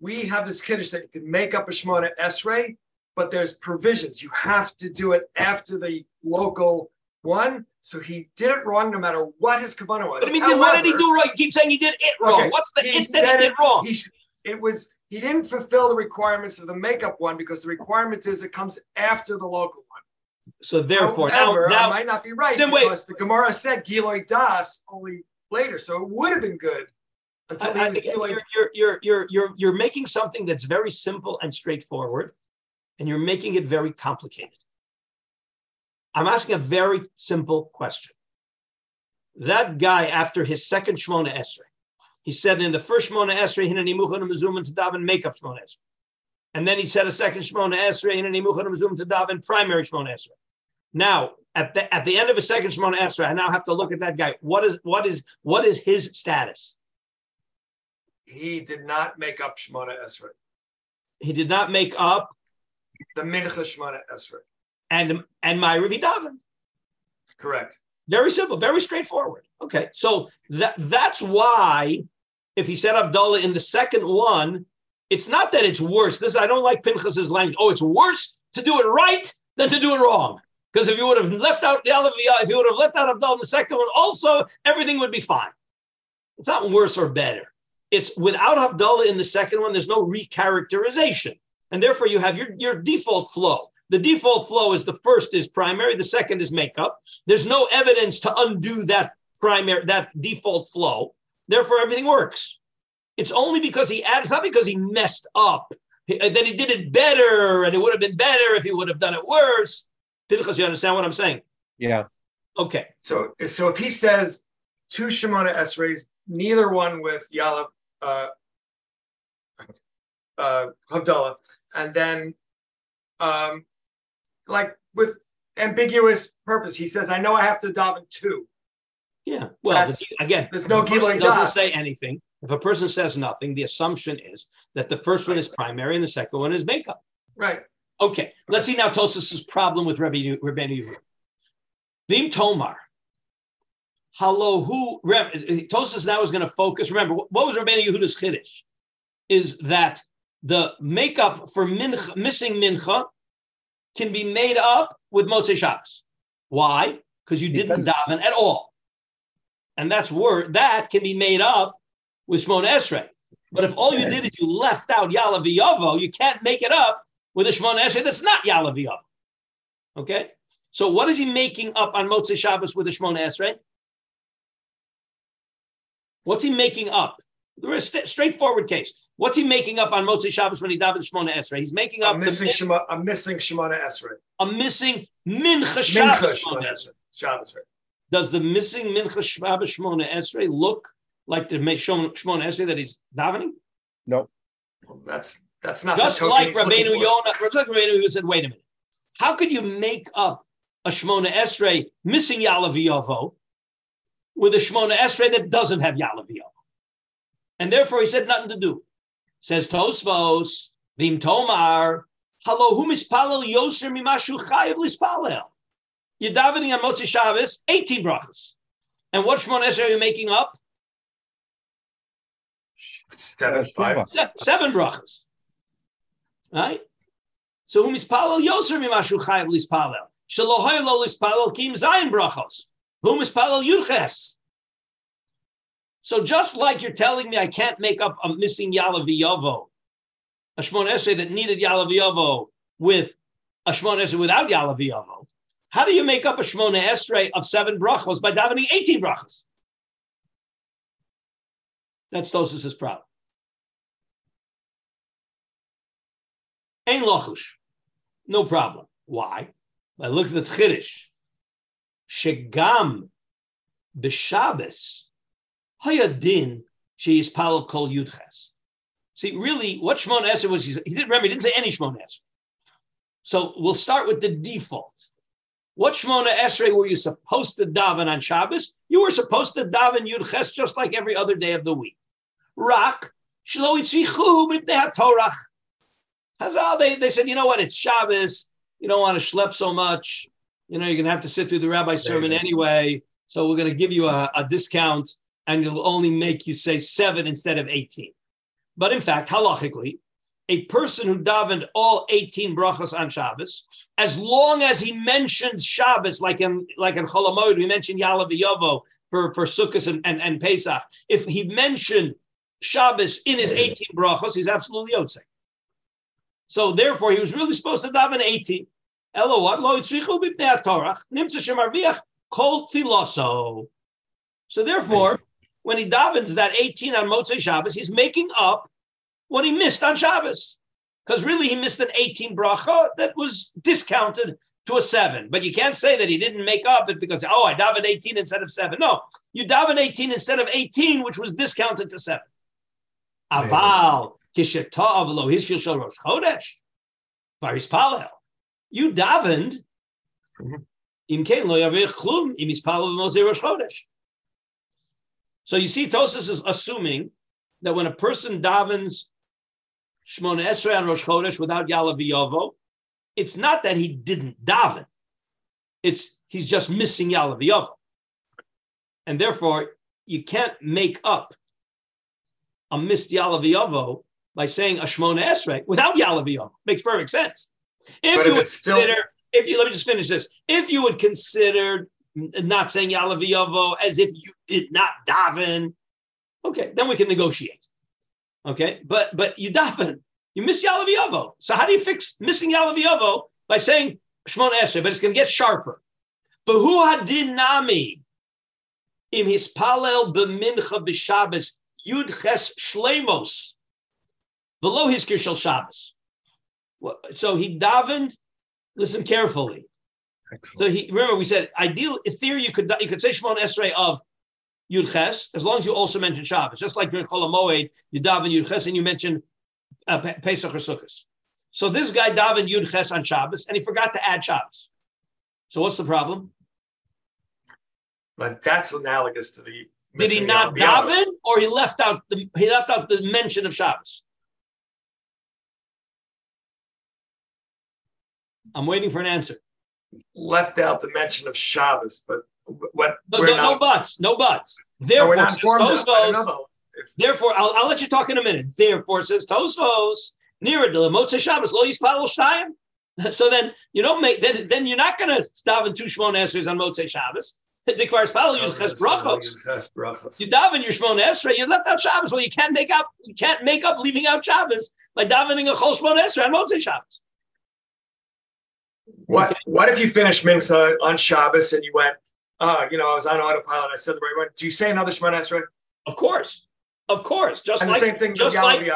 we have this kiddush that you can make up a Shemona Esrei, but there's provisions. You have to do it after the local one. So he did it wrong no matter what his kavanah was. You mean, what did he do wrong? You keep saying he did it wrong. Okay, What's the he it that said he did it, wrong? He it was he didn't fulfill the requirements of the makeup one because the requirement is it comes after the local one. So therefore, However, now, now I might not be right Sim, wait. because the Gemara said Giloy Das only later, so it would have been good until I- he I you're, you're, you're, you're, you're, making something that's very simple and straightforward, and you're making it very complicated. I'm asking a very simple question. That guy, after his second Shmona Esrei, he said in the first Shmona Esrei, Hinani Muchan Mezum to daven make up Shmona Esrei. And then he said a second Shmona Esrei, Hinani Muchan Mezum to daven primary Shmona Esrei. Now, at the at the end of a second Shmona Esrei, I now have to look at that guy. What is what is what is his status? He did not make up Shemona Esrei. He did not make up The Mincha Shemona Esrei. and and my Daven. Correct. Very simple, very straightforward. Okay, so that that's why if he said Havdalah in the second one, it's not that it's worse. This I don't like Pinchas's language. Oh, it's worse to do it right than to do it wrong. Because if you would have left out if you would have left out Havdalah in the second one, also everything would be fine. It's not worse or better. It's without Havdalah in the second one, there's no recharacterization. And therefore you have your, your default flow. The default flow is the first is primary, the second is makeup. There's no evidence to undo that primary, that default flow. Therefore, everything works. It's only because he added, it's not because he messed up. He- uh, he did it better, and it would have been better if he would have done it worse. Pinchas, you understand what I'm saying? Yeah. Okay. So, so if he says two Shemona Esreis, neither one with Yala, uh, uh, Havdalah, and then, um, like with ambiguous purpose, he says, "I know I have to daven two. Yeah. Well, That's- the- again, there's if no a person doesn't Das. say anything. If a person says nothing, the assumption is that the first one is primary and the second one is makeup. Right. Okay, let's see now Tosfos's problem with Rabbi Rabbeinu Yehuda. Vim Tomar. Hello, who Reb- Tosfos now is going to focus. Remember, what was Rabbeinu Yehuda's chiddush? Is that the makeup for mincha, missing mincha can be made up with Motzei Shabbos. Why? Because you didn't daven at all, and that's word that can be made up with Shmon Esrei. But if all you did is you left out Yala V'Yavo, you can't make it up with a Shemona Esrei that's not Yala V'Yavo. Okay? So what is he making up on Motzei Shabbos with a Shemona Esrei? What's he making up? There is st- straightforward case. What's he making up on Motzei Shabbos when he davens Shemona Esrei? He's making up I'm missing miss- Shema, I'm missing Shemona Esrei. a missing Mincha Mincha Shabbos Shemona Shemona Esrei. Esrei. Shabbos, right? Does the missing Mincha Shabbos Shemona Esrei look like the Ma- Shemona Shemona Esrei that he's davening? No. Well, that's that's not Just the token like he's looking Rabbeinu. Yonah, just like Rabbeinu who said, wait a minute, how could you make up a Shmona Esrei missing Yalav Yovo with a Shmona Esrei that doesn't have Yalav Yovo? And therefore he said nothing to do. Says Tosfos, Vim Tomar, Hello, who mispalel Yoser mimashu chayiv lispalel? You're davening on Motzei Shabbos, 18 brachas. And what Esrei are you making up? Seven, five. Se- seven brachas. Right? So whom is palel yoser mimashu chayav lispalel. Shalohay lo lispalel kim zayin brachos. Whom is palel yurches. So just like you're telling me I can't make up a missing Yala V'Yovo, a Shmon Esrei that needed Yala V'Yovo with a Shmon Esrei without Yala V'Yovo, how do you make up a Shmona Esrei of seven brachos by davening 18 brachos? That's Tosfos' problem. Ein lochush. No problem. Why? I look at the Chiddush. Shegam b'Shabbos hayadin sheis palal kol yudches. See, really, what Shmon Esser was, he didn't remember, he didn't say any Shmon Esser. So we'll start with the default. What Shmona Esrei were you supposed to daven on Shabbos? You were supposed to daven Yudches just like every other day of the week. Rak, shlo itzichu mipnei haTorach. Hazal, they, they said, you know what, it's Shabbos. You don't want to schlep so much. You know, you're going to have to sit through the rabbi's sermon anyway. So we're going to give you a, a discount and it'll only make you say seven instead of 18. But in fact, halachically, a person who davened all 18 brachas on Shabbos, as long as he mentioned Shabbos, like in like in Chol Hamoed, we mentioned Yalav Yovo for, for Sukkot and, and, and Pesach. If he mentioned Shabbos in his 18 brachos, he's absolutely yotzei. So therefore, he was really supposed to daven 18. Elo what? Lo yitzrichu b'pnei hatorach, nimtza shemarviach kol tfiloso. So therefore, when he davens that 18 on Motzei Shabbos, he's making up what he missed on Shabbos. Because really he missed an 18 bracha that was discounted to a seven. But you can't say that he didn't make up it because, oh, I daven 18 instead of seven. No, you daven 18 instead of 18, which was discounted to seven. Aval, kishetov lo hishkil rosh chodesh, varis palel. You davened, mm-hmm. kein lo yavich klum, im ispalel v'mozei rosh chodesh. So you see, Tosfos is assuming that when a person davens Shmona Esrei on Rosh Chodesh without Yalav Yovo, it's not that he didn't daven. It's he's just missing Yalav Yovo. And therefore, you can't make up a missed Yalav Yovo by saying a Shmona Esrei without Yalav Yovo. Makes perfect sense. If But you if would still- consider, if you let me just finish this, if you would consider not saying Yalav Yovo as if you did not daven, okay, then we can negotiate. Okay, but but you daven, you miss Yalav Yovo. So how do you fix missing Yalav Yovo by saying Shmona Esrei? But it's going to get sharper. V'hu hadinami im hispalel b'mincha b'Shabbos yud ches shleimos v'lo hiskir shel Shabbos. So he davened. Listen carefully. So he remember we said ideal in theory you could you could say Shimon Esrei of Yud Ches as long as you also mention Shabbos. Just like during Chol Hamoed, you daven Yud Ches and you mention uh, Pesach or Sukkot. So this guy davened Yud Ches on Shabbos and he forgot to add Shabbos. So what's the problem? But that's analogous to the. Did he not daven or he left out the he left out the mention of Shabbos? I'm waiting for an answer. Left out the mention of Shabbos, but what No, no, no buts, no buts. no, Therefore, not says Tosfos. Therefore, I'll, I'll let you talk in a minute. Therefore, says Tosfos, near it, Motzei Shabbos, lo yispalel shtayim. So then you don't make then then you're not going to daven two Shmon Esrei on Motzei Shabbos. You ches brachos. Yes, brachos. You daven your Shmon Esrei, you left out Shabbos. Well, you can't make up you can't make up leaving out Shabbos by davening a Chol Shmon Esrei on Motzei Shabbos. What What if you finished Mincha on Shabbos and you went, oh, you know, I was on autopilot. I said the right one. Do you say another Shemon Esrei? Of course, of course. Just And like the same thing just like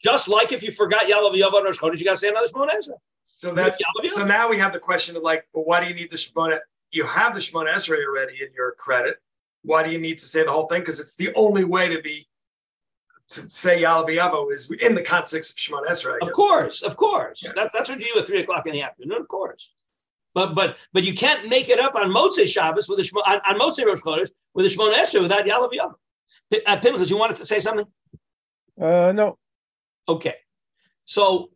just like if you forgot Yalav Yavav on Rosh Chodesh, you got to say another Shmon Esrei. So that so now we have the question of like, well, why do you need the Shemona? You have the Shemona Esrei already in your credit. Why do you need to say the whole thing? Because it's the only way to be to say Yalav Yavo is in the context of Shemona Esrei. Of course, of course. Yeah. That, that's what you do at three o'clock in the afternoon, of course. But but but you can't make it up on Motzei Shabbos with a Shmo- on, on Motzei Rosh Chodesh with a Shmona Esrei without Yalav Yavav. P- Uh, Pinchas, you wanted to say something? Uh, no. Okay. So,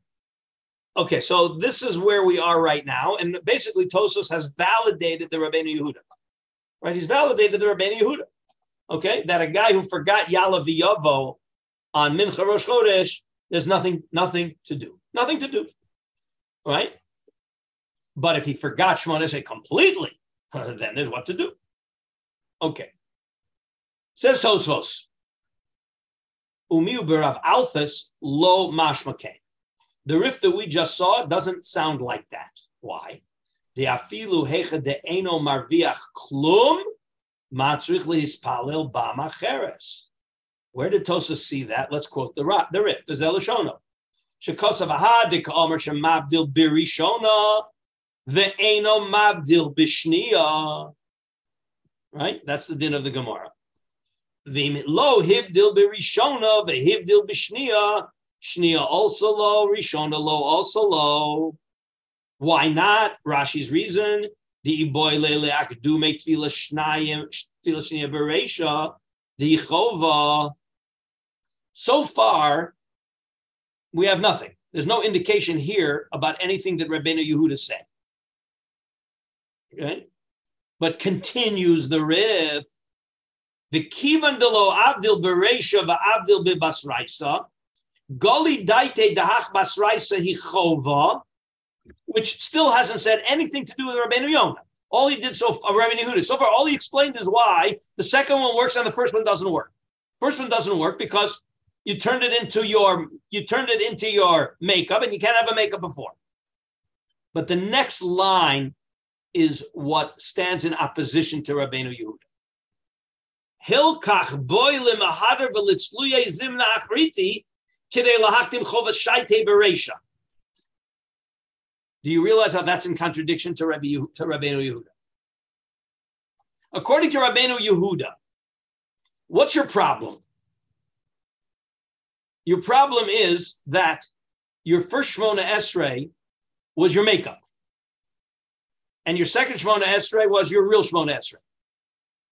okay, so this is where we are right now. And basically, Tosfos has validated the Rabbeinu Yehuda. Right? He's validated the Rabbeinu Yehuda. Okay? That a guy who forgot Yalav Yavo on Mincha Rosh Chodesh, there's nothing, nothing to do. Nothing to do. Right? But if he forgot Shemona Esrei completely, then there's what to do. Okay. Says Tosfos. Umiu berav alphas lo mashmake. The Rif that we just saw doesn't sound like that. Why? The afilu hecha de eno marviach klum matzrich lihispalil bamacheres. Where did Tosfos see that? Let's quote the the Rif. The Zelashono. Shekosav aha de ka'omer shemabdil birishona the eno mabdil bishniya. Right? That's the din of the Gemara. V'im lo hivdil birishona, v'hivdil b'shniya, shniya also lo, rishona lo also lo. Why not? Rashi's reason, the iboy lele akdu make tefila shnayim, tefila shniya bereisha, the chova. So far, we have nothing. There's no indication here about anything that Rabbeinu Yehuda said. Okay? But continues the Rif. The kivan delo avdil bereisha va'avdil bebasraisa. Goli daite dahach basraisa hi chova, which still hasn't said anything to do with Rabbeinu Yonah. All he did so far, Rabbeinu Yehuda, so far, all he explained is why the second one works and the first one doesn't work. First one doesn't work because you turned it into your you turned it into your makeup, and you can't have a makeup before. But the next line is what stands in opposition to Rabbeinu Yehuda. Hilkach boy v'litzluye zimna achriti kidei lahaktim. Do you realize how that's in contradiction to Rabbi to Rabbeinu Yehuda? According to Rabbeinu Yehuda, what's your problem? Your problem is that your first Shmona Esrei was your makeup. And your second Shmona Esrei was your real Shmona Esrei.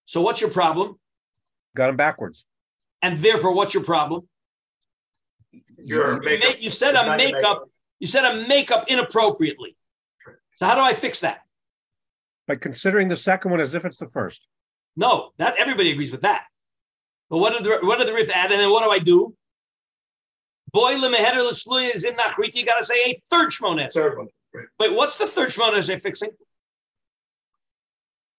So what's your problem? Got them backwards. And therefore, what's your problem? Your You, makeup. ma- you said is a not your makeup, you said a makeup inappropriately. So how do I fix that? By considering the second one as if it's the first. No, that everybody agrees with that. But what did the what did the Rif add? And then what do I do? Boy lemeheder l'shluya is in nachrit. You got to say a third shmona esrei. Third one. Right. Wait, what's the third shmona esrei fixing?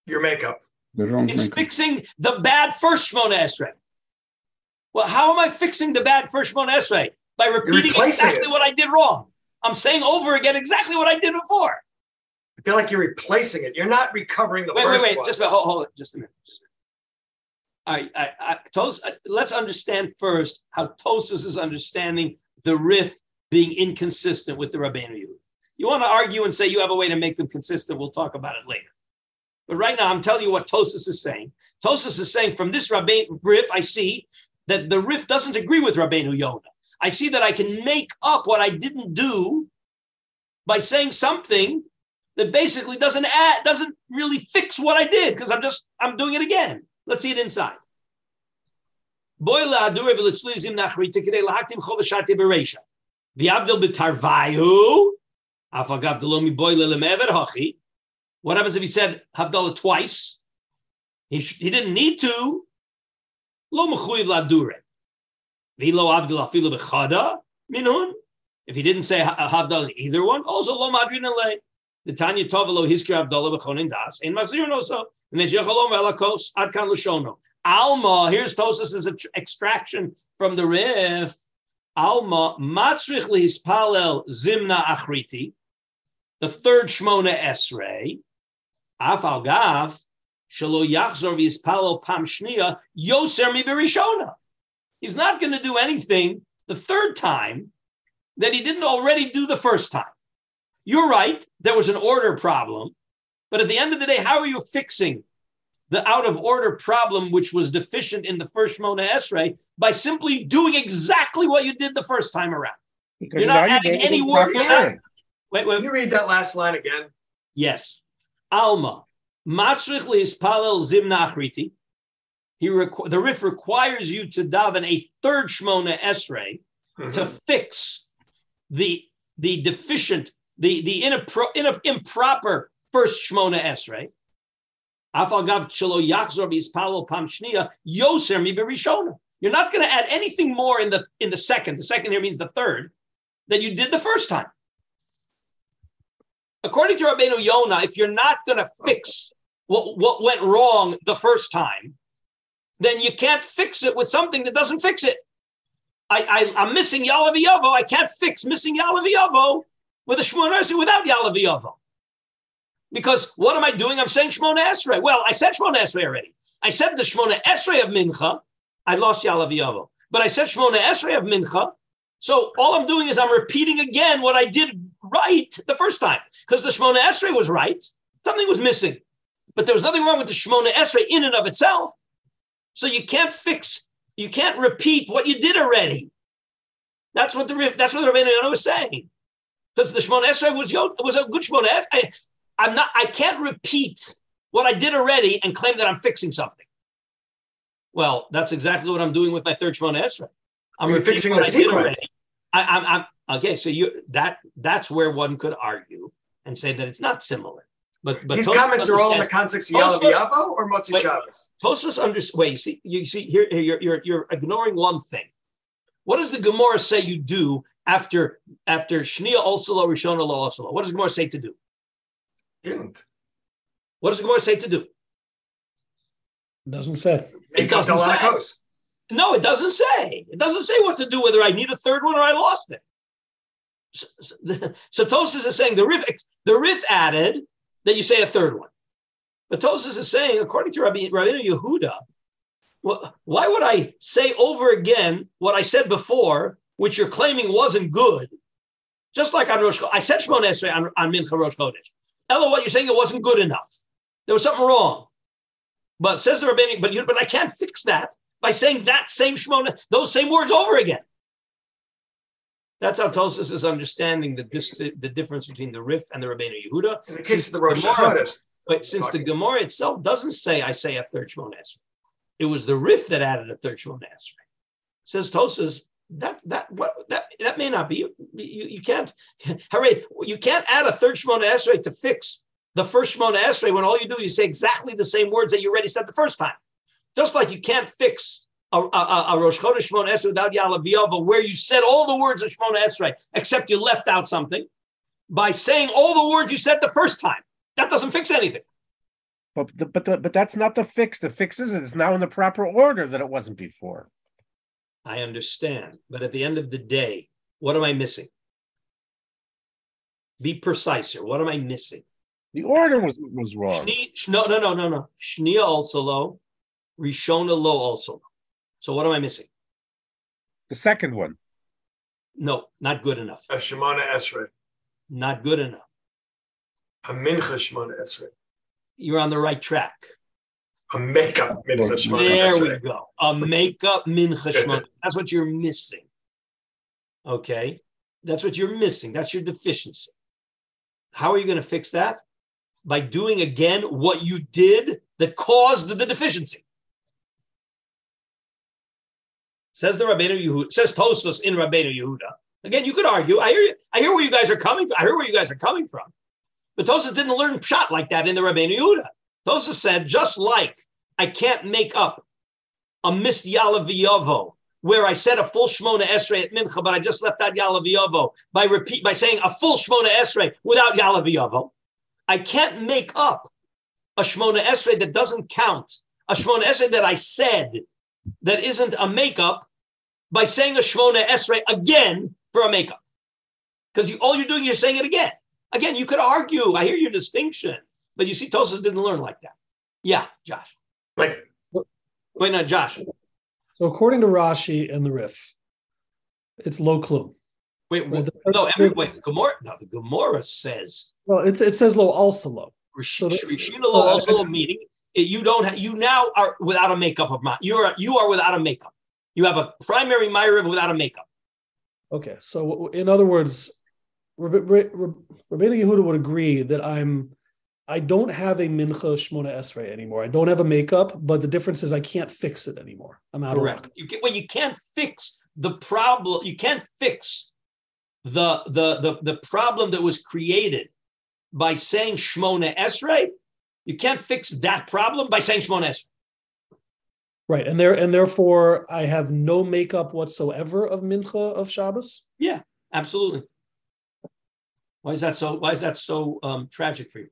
Your makeup. The wrong It's makeup. fixing the bad first shmona esrei. Well, how am I fixing the bad first shmona esrei? By repeating exactly it. what I did wrong. I'm saying over again exactly what I did before. I feel like you're replacing it. You're not recovering the Wait, wait, first wait. one. Just a, hold, hold it. Just a minute. Just a minute. All right. I, I, Tos, uh, let's understand first how Tosfos is understanding the Rif being inconsistent with the Rabbeinu Yehuda. You want to argue and say you have a way to make them consistent. We'll talk about it later. But right now, I'm telling you what Tosfos is saying. Tosfos is saying from this Rabbeinu Rif, I see that the Rif doesn't agree with Rabbeinu Yoda. I see that I can make up what I didn't do by saying something that basically doesn't add, doesn't really fix what I did because I'm just I'm doing it again. Let's see it inside. V'avdil b'tarvayu. Afagav delomi boy lelemever hachi. What happens if he said Havdalah twice? He, he didn't need to. Lo mechuyev ladure. Minun. If he didn't say ha- Havdalah in either one, also lo madrin alei. The Tanya Tovelo Hiskir Havdalah B'chonin Das. In Maxir also. Mejechalom Elakos Adkan Lashono. Alma, here's Tosfos's ex- extraction from the Rif. Alma Matzrich Lihispalel Zimna Achriti. The third Shmona Esrei. Afal Gav. Shalo Yachzor V'ispalel Pam Shnia. Yoser Mi Berishona. He's not going to do anything the third time that he didn't already do the first time. You're right. There was an order problem. But at the end of the day, how are you fixing the out of order problem, which was deficient in the first Shmona Esrei, by simply doing exactly what you did the first time around? Because You're not now adding any the word- proper you're not- thing. Wait, Can wait. you read that last line again? Yes. Alma. Matzrich liispalel zim nachriti. He requ- the Rif requires you to daven a third Shmona Esrei mm-hmm. to fix the the deficient, the the inappro- ina- improper first Shmona Esrei. Afal gav shelo yachzor v'ispalel pam shnia yoser mi berishona. You're not going to add anything more in the in the second. The second here means the third than you did the first time. According to Rabbeinu Yonah, if you're not going to fix what, what went wrong the first time, then you can't fix it with something that doesn't fix it. I, I, I'm missing Yalav Yavo. I can't fix missing Yalav Yavo with a Shmona Esrei without Yalav Yavo. Because what am I doing? I'm saying Shmona Esrei. Well, I said Shmona Esrei already. I said the Shmona Esrei of Mincha. I lost Yalav Yavo. But I said Shmona Esrei of Mincha. So all I'm doing is I'm repeating again what I did right the first time. Because the Shmona Esrei was right. Something was missing. But there was nothing wrong with the Shmona Esrei in and of itself. So you can't fix, you can't repeat what you did already. That's what the that's what the Rabbeinu was saying. Because the Shmona Esrei was was a good Shmona Esrei. I'm not. I can't repeat what I did already and claim that I'm fixing something. Well, that's exactly what I'm doing with my third Shmona Esrei. I'm fixing the I sequence. I, I'm, I'm okay. So you that that's where one could argue and say that it's not similar. But but These Tosfos comments are all in the context of Yalav Yavo or Motzi Wait. Shabbos? Tosfos under wait. You see, you see here, here you're, you're you're ignoring one thing. What does the Gemara say you do after after Shnia also lo Rishona lo also? What does the Gemara say to do? Didn't. What does the Gemara say to do? It doesn't say. It, up doesn't say. No, it doesn't say. It doesn't say what to do. Whether I need a third one or I lost it. So Tosfos is saying the Rif, the Rif added that you say a third one. But Tosfos is saying, according to Rabbi, Rabbi Yehuda, well, why would I say over again what I said before, which you're claiming wasn't good? Just like on Rosh I said Shmon Esrei on, on Mincha Rosh Chodesh. Ella, what you're saying it wasn't good enough. There was something wrong. But says the Rabbi, but you, but I can't fix that by saying that same Shmona, those same words over again. That's how Tosfos is understanding the, dis- the difference between the Rif and the Rabbeinu Yehuda. In the case of the Rosh Hashanah, but since the Gemara itself doesn't say I say a third Shmona Esrei, it was the Rif that added a third Shmona Esrei. Says Tosfos that that what that that may not be you. You, you can't hooray you can't add a third Shmona Esrei to fix the first Shmona Esrei when all you do is you say exactly the same words that you already said the first time. Just like you can't fix a, a, a Rosh Chodesh Shmona Esrei without Yalav where you said all the words of Shmona Esrei, except you left out something, by saying all the words you said the first time. That doesn't fix anything. But the, but the, but that's not the fix. The fix is it's now in the proper order that it wasn't before. I understand, but at the end of the day, what am I missing? Be precise here. What am I missing? The order was was wrong. Shni, no, no, no, no, no. Shnia also low, Rishona low also low. So what am I missing? The second one. No, not good enough. A Shemana Esrei. Not good enough. A Mincha Shemana Esrei. You're on the right track. A makeup Mincha Shemana There we go. A makeup mincha shmona. That's what you're missing. Okay, that's what you're missing. That's your deficiency. How are you going to fix that? By doing again what you did that caused the deficiency. Says the Rabbeinu Yehuda. Says Tosfos in Rabbeinu Yehuda. Again, you could argue. I hear. I hear where you guys are coming. I hear where you guys are coming from. But Tosfos didn't learn shot like that in the Rabbeinu Yehuda. Tosfos said just like I can't make up a missed Yalav V'Yavo, where I said a full Shmona Esrei at Mincha, but I just left out Yalav V'Yavo by repeat by saying a full Shmona Esrei without Yalav V'Yavo. I can't make up a Shmona Esrei that doesn't count, a Shmona Esrei that I said that isn't a makeup by saying a Shmona Esrei again for a makeup. Because you, all you're doing, you're saying it again. Again, you could argue. I hear your distinction, but you see, Tosfos didn't learn like that. Yeah, Josh. Like Wait, no, Josh. So according to Rashi and the Rif, it's low clue. Wait, Well, wait the- no, every wait. The Gemara, no, the Gemara says Well, it's, it says low also low. Rish- So the- Rishina lo also meaning eh, you don't ha- you now are without a makeup of ma- you are you are without a makeup. You have a primary Mariv without a makeup. Okay, so in other words, Rab- Rab- Rab- Rabbeinu Yehuda would agree that I'm, I don't have a mincha shmona esrei anymore. I don't have a makeup, but the difference is I can't fix it anymore. I'm out of Correct. luck. You can, well, you can't fix the problem. You can't fix the the the the problem that was created by saying Shmona Esrei. You can't fix that problem by saying Shmona Esrei. Right, and there and therefore I have no makeup whatsoever of mincha of Shabbos. Yeah, absolutely. Why is that so? Why is that so um, tragic for you?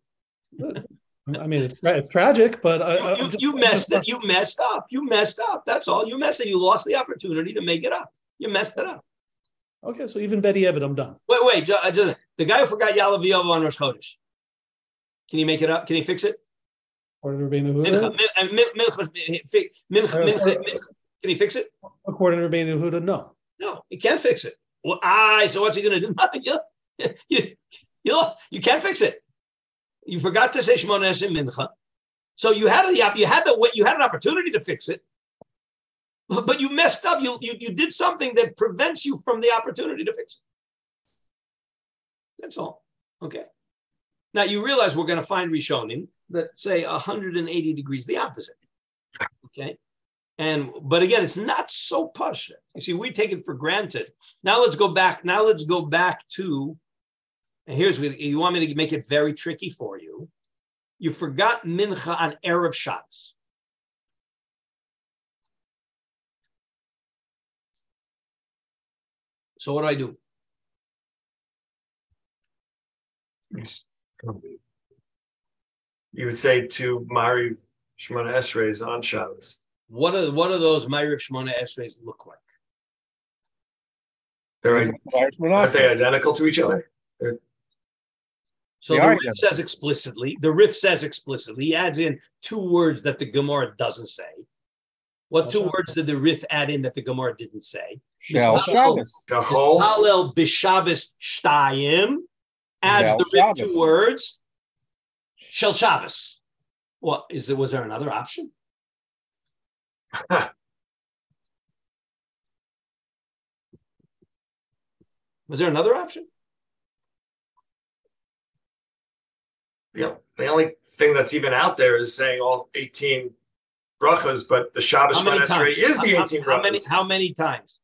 I mean, it's, tra- it's tragic, but I, You, just- you messed just- it. You messed up. You messed up. That's all. You messed it. You lost the opportunity to make it up. You messed it up. Okay, so even Betty Evid, I'm done. Wait, wait. ju- uh, just- the guy who forgot Yalav Yavo on Rosh Chodesh. Can you make it up? Can you fix it? According to Rabbeinu mincha. Can he fix it? according to Rabbeinu Yehuda, no. No, he can't fix it. Well, I. So what's he going to do? Nothing. You, you, you, you can't fix it. You forgot to say Shmona Esrei Mincha. So you had a, you had the you had an opportunity to fix it, but but you messed up. You, you you did something that prevents you from the opportunity to fix it. That's all. Okay. Now you realize we're going to find Rishonim that say 180 degrees the opposite. Okay. And but again, it's not so push. You see, we take it for granted. Now let's go back. Now let's go back to. And here's what you want me to make it very tricky for you. You forgot mincha on erev Shabbos. So what do I do? You would say to Mari Shemana Esrei on Shabbos. What are what do those Ma'ariv Shmona Esreis look like? They're Because like, of Irish aren't they identical to each other? So They the are Rif says explicitly, the Rif says explicitly, he adds in two words that the Gemara doesn't say. What two Shal words did the Rif add in that the Gemara didn't say? Shel Mr. Shabbos. The whole Hallel b'Shabbos shtayim adds the Rif Shabbos. two words. Shel Shabbos. What is there? Was there another option? Was there another option? the, the only thing that's even out there is saying all 18 brachas, but the Shabbos How many Shemona is the How- 18 how, how many? How many times?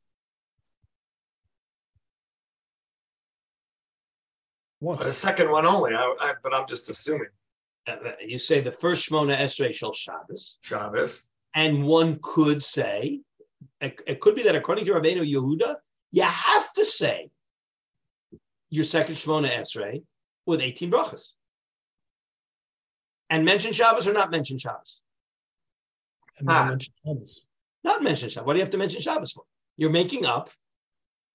The second one only, I, I, but I'm just assuming Uh, uh, You say the first Shmona Esrei Shel Shabbos. Shabbos. And one could say, it, it could be that according to Rabbeinu Yehuda, you have to say your second Shmona Esrei with 18 brachas. And mention Shabbos or not mention Shabbos? And then Ah. I mentioned Shabbos. Not mention Shabbos. What do you have to mention Shabbos for? You're making up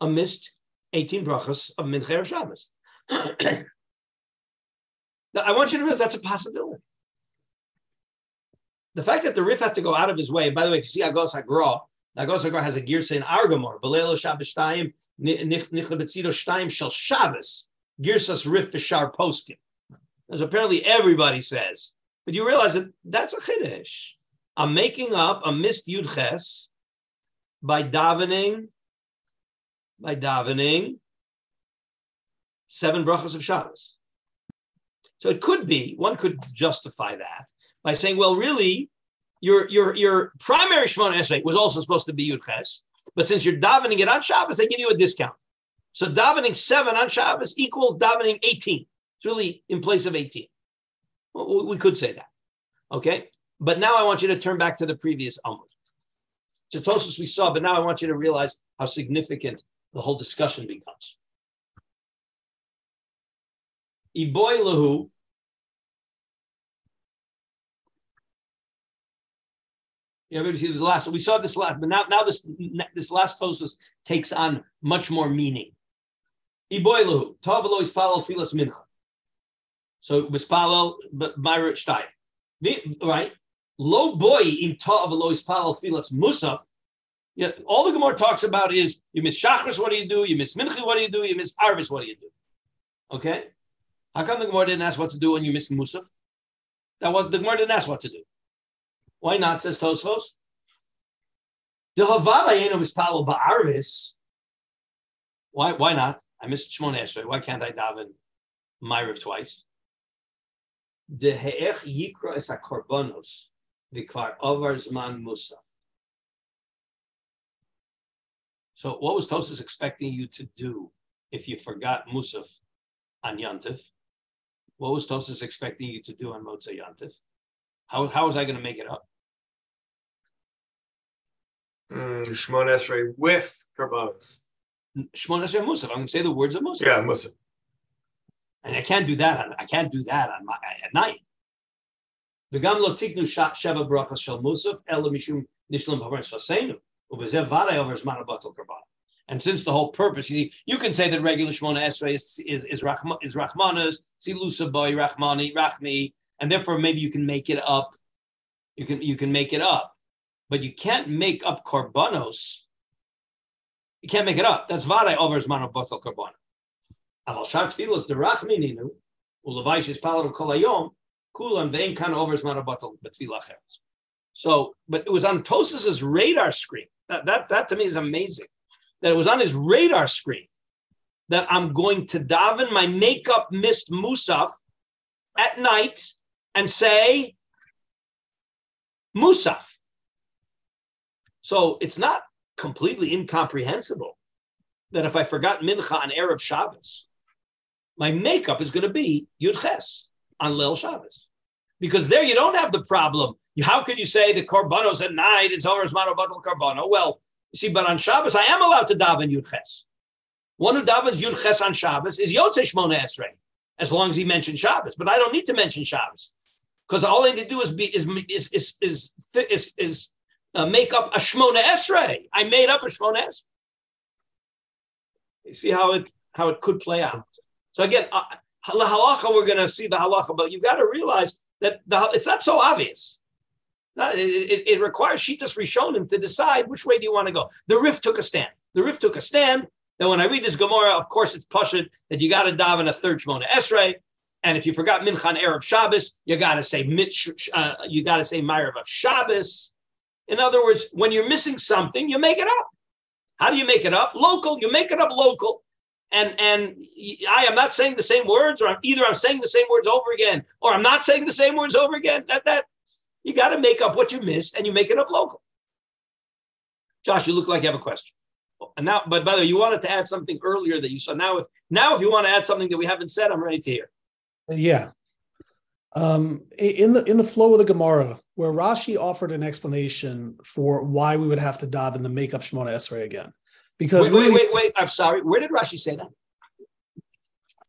a missed 18 brachas of Mincher of Shabbos. now, I want you to realize that's a possibility. The fact that the Rif had to go out of his way, by the way, if you see Agos Hagra, Agos Hagra has a girsa in Argamor, Belelo Shabbos Shtayim, Nichla Betzido Shtayim Shel Shabbos, Girsas Rif Bishar Poskin. As apparently everybody says. But you realize that that's a Chiddush. I'm making up a missed by davening, by davening seven brachas of Shabbos. So it could be, one could justify that by saying, well, really, your your your primary Shemona Esrei was also supposed to be Yud Ches, but since you're davening it on Shabbos, they give you a discount. So davening seven on Shabbos equals davening 18. It's really in place of 18. Well, we could say that. Okay. But now I want you to turn back to the previous Amud. It's we saw, but now I want you to realize how significant the whole discussion becomes. Iboy lahu. Yeah, everybody see the last. We saw this last, but now, now this this last Tosfos takes on much more meaning. Iboy lahu. Tavalo is follow filas mincha. So it was follow, Myra Stein. Right? Low boy in Tavalo is follow filas musaf. Yeah, all the Gemara talks about is you miss Shachris, what do you do? You miss Minchi, what do you do? You miss Arvis, what do you do? Okay? How come the Gemara didn't ask what to do when you missed Musaf? That was the Gemara didn't ask what to do. Why not? Says Tosfos. The Havada Yeno is Palo Ba'arvis. Why? Why not? I missed Shmon Esrei. Why can't I daven Mariv twice? The He'ech Yikra is a Korbanos. The Kvar Ovar Zman Musaf. So, what was Tosfos expecting you to do if you forgot Musaf on Yantif? What was Tosfos expecting you to do on Motza Yantif? How, how was I going to make it up? Mm, Shemona Esrei with Karbanos. Shmona Esrei Musaf. I'm going to say the words of Musaf. Yeah, Musaf. And I can't do that. On, I can't do that on my, at night. Tiknu sha- sheva brachas shel Musaf ela mishum nishlam havar saseinu ubezev vaday over zman abatel karbana. And since the whole purpose, you see, you can say that regular Shmona Esrei is is is, Rachma, is Rachmanas, Silusa boy Rachmani Rachmi, and therefore maybe you can make it up. You can you can make it up, but you can't make up korbanos. You can't make it up. That's vaday over zman abatel karbana. Aval shar tfilos derachmininu ulevaish is over zman abatel betfila acheres. So, but it was on Tosfos's radar screen. That, that that to me is amazing. That it was on his radar screen that I'm going to daven my makeup mist Musaf at night and say Musaf. So it's not completely incomprehensible that if I forgot Mincha on Erev Shabbos, my makeup is going to be Yud Ches on Lil Shabbos. Because there you don't have the problem. How could you say the Korbanos at night is over as Manobatal Karbano? Well, you see, but on Shabbos, I am allowed to daven Yud Ches. One who davens Yud Ches on Shabbos is Yotzei Shmona Esrei, as long as he mentions Shabbos. But I don't need to mention Shabbos because all I need to do is be is is is is is, is uh, make up a Shmona Esrei. I made up a Shmona Esrei. You see how it how it could play out. So again, uh, halacha, we're going to see the halacha, but you've got to realize that the, it's not so obvious. It, it, it requires Shitas Rishonim to decide which way do you want to go. The Rif took a stand. The Rif took a stand that when I read this Gemara, of course, it's pashut that you got to daven a third Shmona Esrei. And if you forgot Minchan Erev Shabbos, you got to say uh, you got to say Mariv of Shabbos. In other words, when you're missing something, you make it up. How do you make it up? Local. You make it up local. And and I am not saying the same words, or I'm either I'm saying the same words over again, or I'm not saying the same words over again. That that you got to make up what you missed, and you make it up local. Josh, you look like you have a question. And now, but by the way, you wanted to add something earlier that you saw. Now, if now if you want to add something that we haven't said, I'm ready to hear. Yeah. Um, in the in the flow of the Gemara, where Rashi offered an explanation for why we would have to daven and the makeup Shemona Esrei again, because wait, wait, wait, wait, I'm sorry. Where did Rashi say that?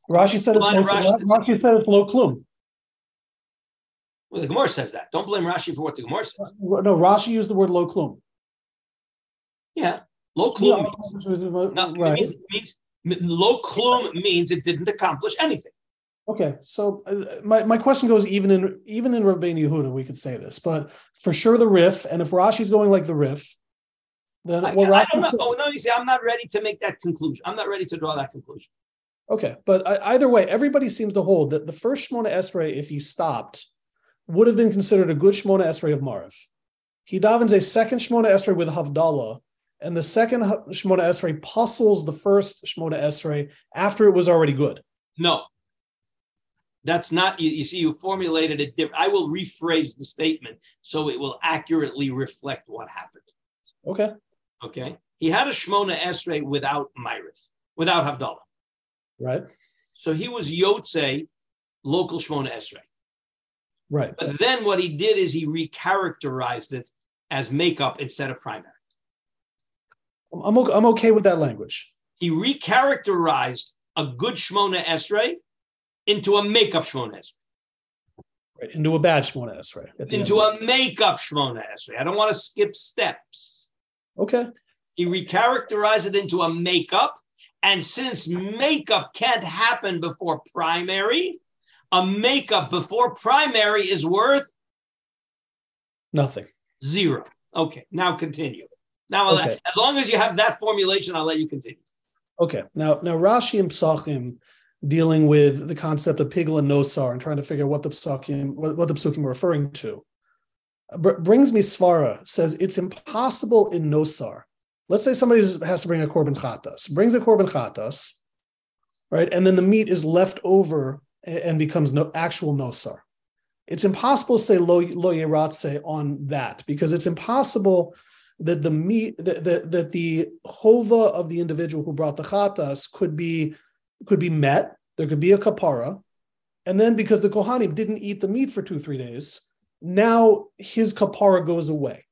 Rashi said it's low, Rashi, Rashi said it's low klum. Well, the Gemara says that. Don't blame Rashi for what the Gemara says. No, Rashi used the word low klum. Yeah, low klum means, no, right. it means, means low klum means it didn't accomplish anything. Okay, so uh, my, my question goes even in even in Rabbeinu Yehuda we could say this, but for sure the Rif, and if Rashi's going like the Rif, then I, well, I, I not, oh no, you see, I'm not ready to make that conclusion. I'm not ready to draw that conclusion. Okay, but either way, everybody seems to hold that the first Shmona Esrei, if he stopped, would have been considered a good Shmona Esrei of Mariv. He davens a second Shmona Esrei with Havdalah, and the second Shmona Esrei puzzles the first Shmona Esrei after it was already good. No, that's not, you, you see, you formulated it different. I will rephrase the statement so it will accurately reflect what happened. Okay. Okay. He had a Shmona Esrei without Myrith, without Havdalah. Right. So he was Yotze, local Shmona Esrei. Right. But then what he did is he recharacterized it as makeup instead of primary. I'm okay, I'm okay with that language. He recharacterized a good Shmona Esrei into a makeup Shmona Esrei. Right, into a bad Shmona Esrei. Into a makeup Shmona Esrei. I don't want to skip steps. Okay. He recharacterized it into a makeup. And since makeup can't happen before primary, a makeup before primary is worth nothing. Zero. Okay, now continue. Now, okay. as long as you have that formulation, I'll let you continue. Okay. Now, now Rashi and Psachim dealing with the concept of pigel and nosar and trying to figure out what the psukim what, what the psukim are referring to. Br- brings me svara says it's impossible in nosar. Let's say somebody has to bring a korban chatas, brings a korban chatas, right, and then the meat is left over and becomes no actual nosar. It's impossible to say lo lo yeratze on that because it's impossible that the meat that, that, that the chova of the individual who brought the chatas could be could be met. There could be a kapara. And then because the Kohanim didn't eat the meat for two, three days, now his kapara goes away.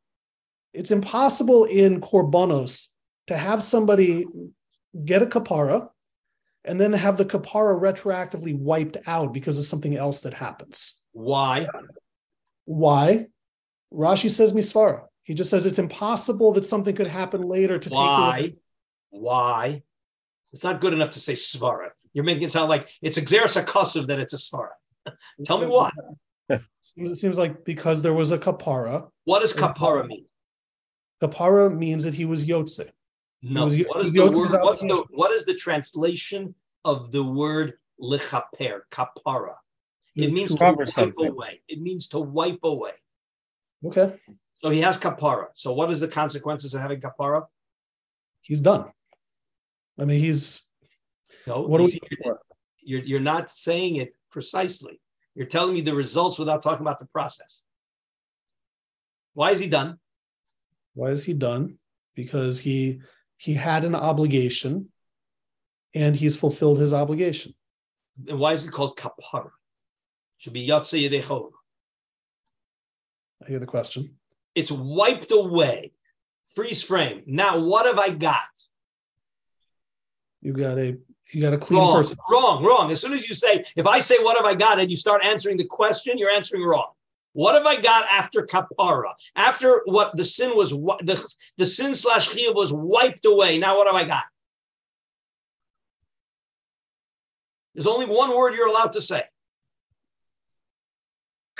It's impossible in korbanos to have somebody get a kapara and then have the kapara retroactively wiped out because of something else that happens. Why? Why? Rashi says misvara. He just says it's impossible that something could happen later to Why? take. Why? Why? It's not good enough to say svara. You're making it sound like it's exeris akasiv that it's a svara. Tell me why. It seems like because there was a kapara. What does kapara mean? Kapara means that he was yotze. No. Was, what is the word? What's the what is the translation of the word lichaper kapara? It means to, to wipe something. away. It means to wipe away. Okay. So he has kapara. So what is the consequences of having kapara? He's done. I mean, he's. No, what you we, you're, you're not saying it precisely. You're telling me the results without talking about the process. Why is he done? Why is he done? Because he he had an obligation, and he's fulfilled his obligation. And why is it called kapara? Should be yatsa yedechov. I hear the question. It's wiped away. Freeze frame. Now, what have I got? You got a you got a clean wrong, person. Wrong, wrong. As soon as you say, if I say what have I got, and you start answering the question, you're answering wrong. What have I got after kapara? After what the sin was, the, the sin slash chiyuv was wiped away. Now what have I got? There's only one word you're allowed to say.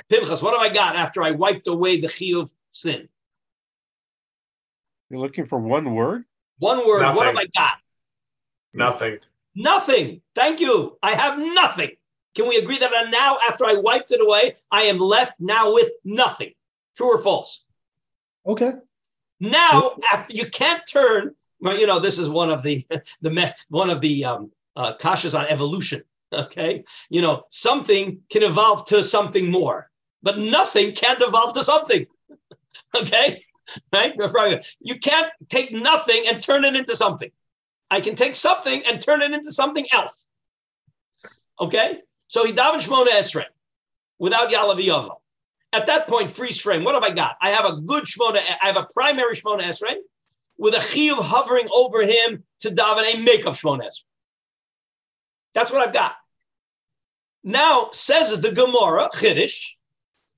Pinchas, what have I got after I wiped away the chiyuv sin? You're looking for one word? One word. What have I got? Nothing. Nothing. Thank you. I have nothing. Can we agree that now, after I wiped it away, I am left now with nothing? True or false? Okay. Now, after you can't turn. Well, you know, this is one of the the one of the um, uh, kashas on evolution. Okay, you know, something can evolve to something more, but nothing can't evolve to something. okay, right? You can't take nothing and turn it into something. I can take something and turn it into something else. Okay, so he davened Shmona Esrei without Yaaleh Veyavo. At that point, freeze frame. What have I got? I have a good Shmona. I have a primary Shmona Esrei with a chiyuv hovering over him to daven a makeup Shmona Esrei. That's what I've got. Now says the Gemara Chiddush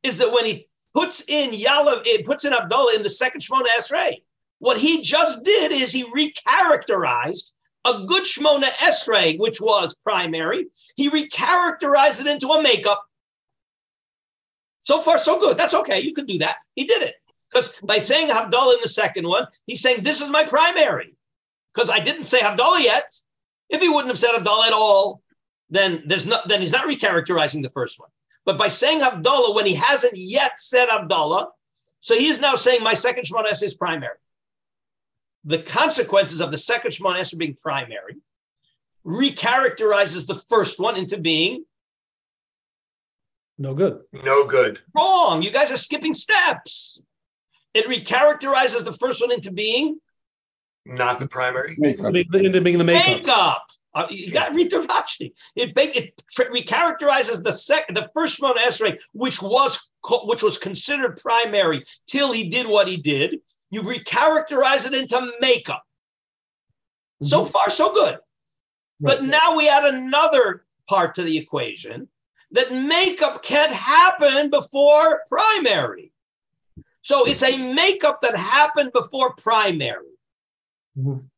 is that when he puts in Yalav, it puts in Havdalah in the second Shmona Esrei. What he just did is he recharacterized a good Shmona Esrei, which was primary. He recharacterized it into a makeup. So far, so good. That's okay. You can do that. He did it. Because by saying Havdalah in the second one, he's saying this is my primary. Because I didn't say Havdalah yet. If he wouldn't have said Havdalah at all, then there's not then he's not recharacterizing the first one. But by saying Havdalah when he hasn't yet said Havdalah, so he is now saying my second Shemona is primary. The consequences of the second Shemona Esrei being primary recharacterizes the first one into being No good. No good. wrong. You guys are skipping steps. It recharacterizes the first one into being Not the primary. Makeup. Into being the makeup. makeup. Uh, you got to read the Rashi. It, ba- it tr- recharacterizes the second, the first Shemona Esrei, which was co- which was considered primary till he did what he did. You recharacterize it into makeup. So far, so good. But now we add another part to the equation that makeup can't happen before primary. So it's a makeup that happened before primary. Mhm.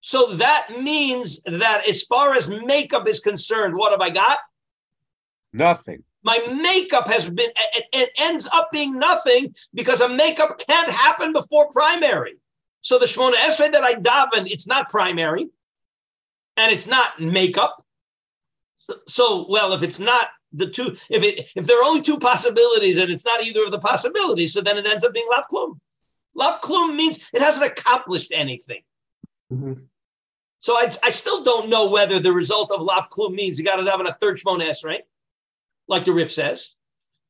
So that means that as far as makeup is concerned, what have I got? Nothing. My makeup has been, it, it ends up being nothing because a makeup can't happen before primary. So the Shemona Esrei that I daven, it's not primary and it's not makeup. So, so, well, if it's not the two, if it if there are only two possibilities and it's not either of the possibilities, so then it ends up being lav klum. Lav klum means it hasn't accomplished anything. Mhm. So I, I still don't know whether the result of lav klum means you got to have a third Shemona Esrei, like the Rif says,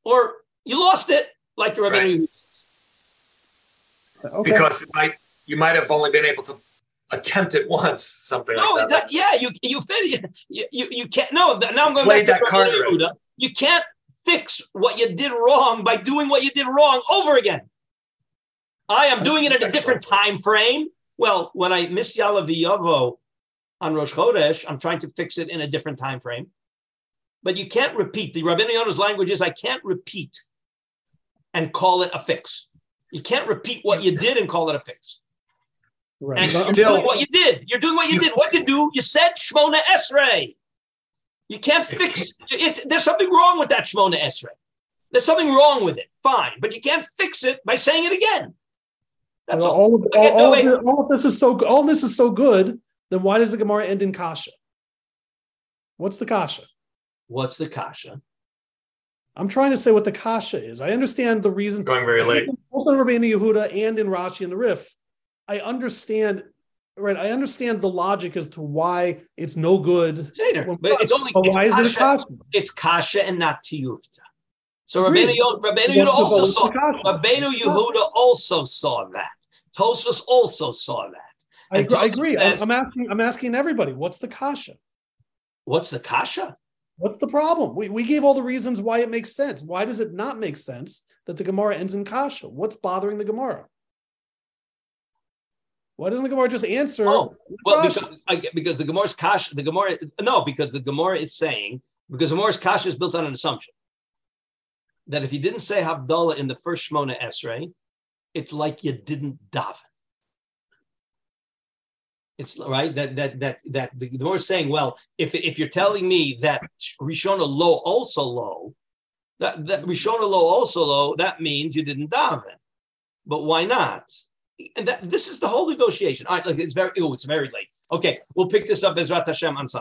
or you lost it, like the Rebbe. Right. Okay. Because it might you might have only been able to attempt it once, something No, like that. not, yeah, you you fit you, you you can't. No, th- now I'm going Played back to that card Rabbi You can't fix what you did wrong by doing what you did wrong over again. I am doing it in a different time frame. Well, when I miss Yaaleh Veyavo on Rosh Chodesh, I'm trying to fix it in a different time frame. But you can't repeat. The Rabbi Yonah's language is I can't repeat and call it a fix. You can't repeat what you did and call it a fix. Right. And still- doing what you did. You're doing what you, You- did. What you do? You said Shmona Esrei. You can't fix it. There's something wrong with that Shmona Esrei. There's something wrong with it. Fine, but you can't fix it by saying it again. That's Well, all. all, of, all, all, of the- all of this is so all this is so good. Then why does the Gemara end in kasha? What's the kasha? What's the kasha? I'm trying to say what the kasha is. I understand the reason. Going very late. Both in Rabbeinu Yehuda and in Rashi and the Rif, I understand. Right, I understand the logic as to why it's no good. Seder. Well, But it's only But it's why is it kasha, kasha? it's kasha and not tiyufta. So Agreed. Rabbeinu Rabbeinu Yehuda also saw. kasha? Rabbeinu Yehuda also saw that. Tosfos also saw that. I, agree- I agree. says- I'm asking. I'm asking everybody. What's the kasha? What's the kasha? What's the problem? We, we gave all the reasons why it makes sense. Why does it not make sense that the Gemara ends in kasha? What's bothering the Gemara? Why doesn't the Gemara just answer? Oh, well, because, I, because the Gemara's kasha, the Gemara, no, because the Gemara is saying, because the Gemara's kasha is built on an assumption that if you didn't say Havdalah in the first Shmona Esrei, it's like you didn't daven. It's right that that that that the Gemara is saying, well, if if you're telling me that Rishona lo alsa lo, that that Rishona lo alsa lo, that means you didn't daven. But why not? And that this is the whole negotiation. All right, like it's very oh, it's very late. Okay, we'll pick this up as Hashem on Sunday.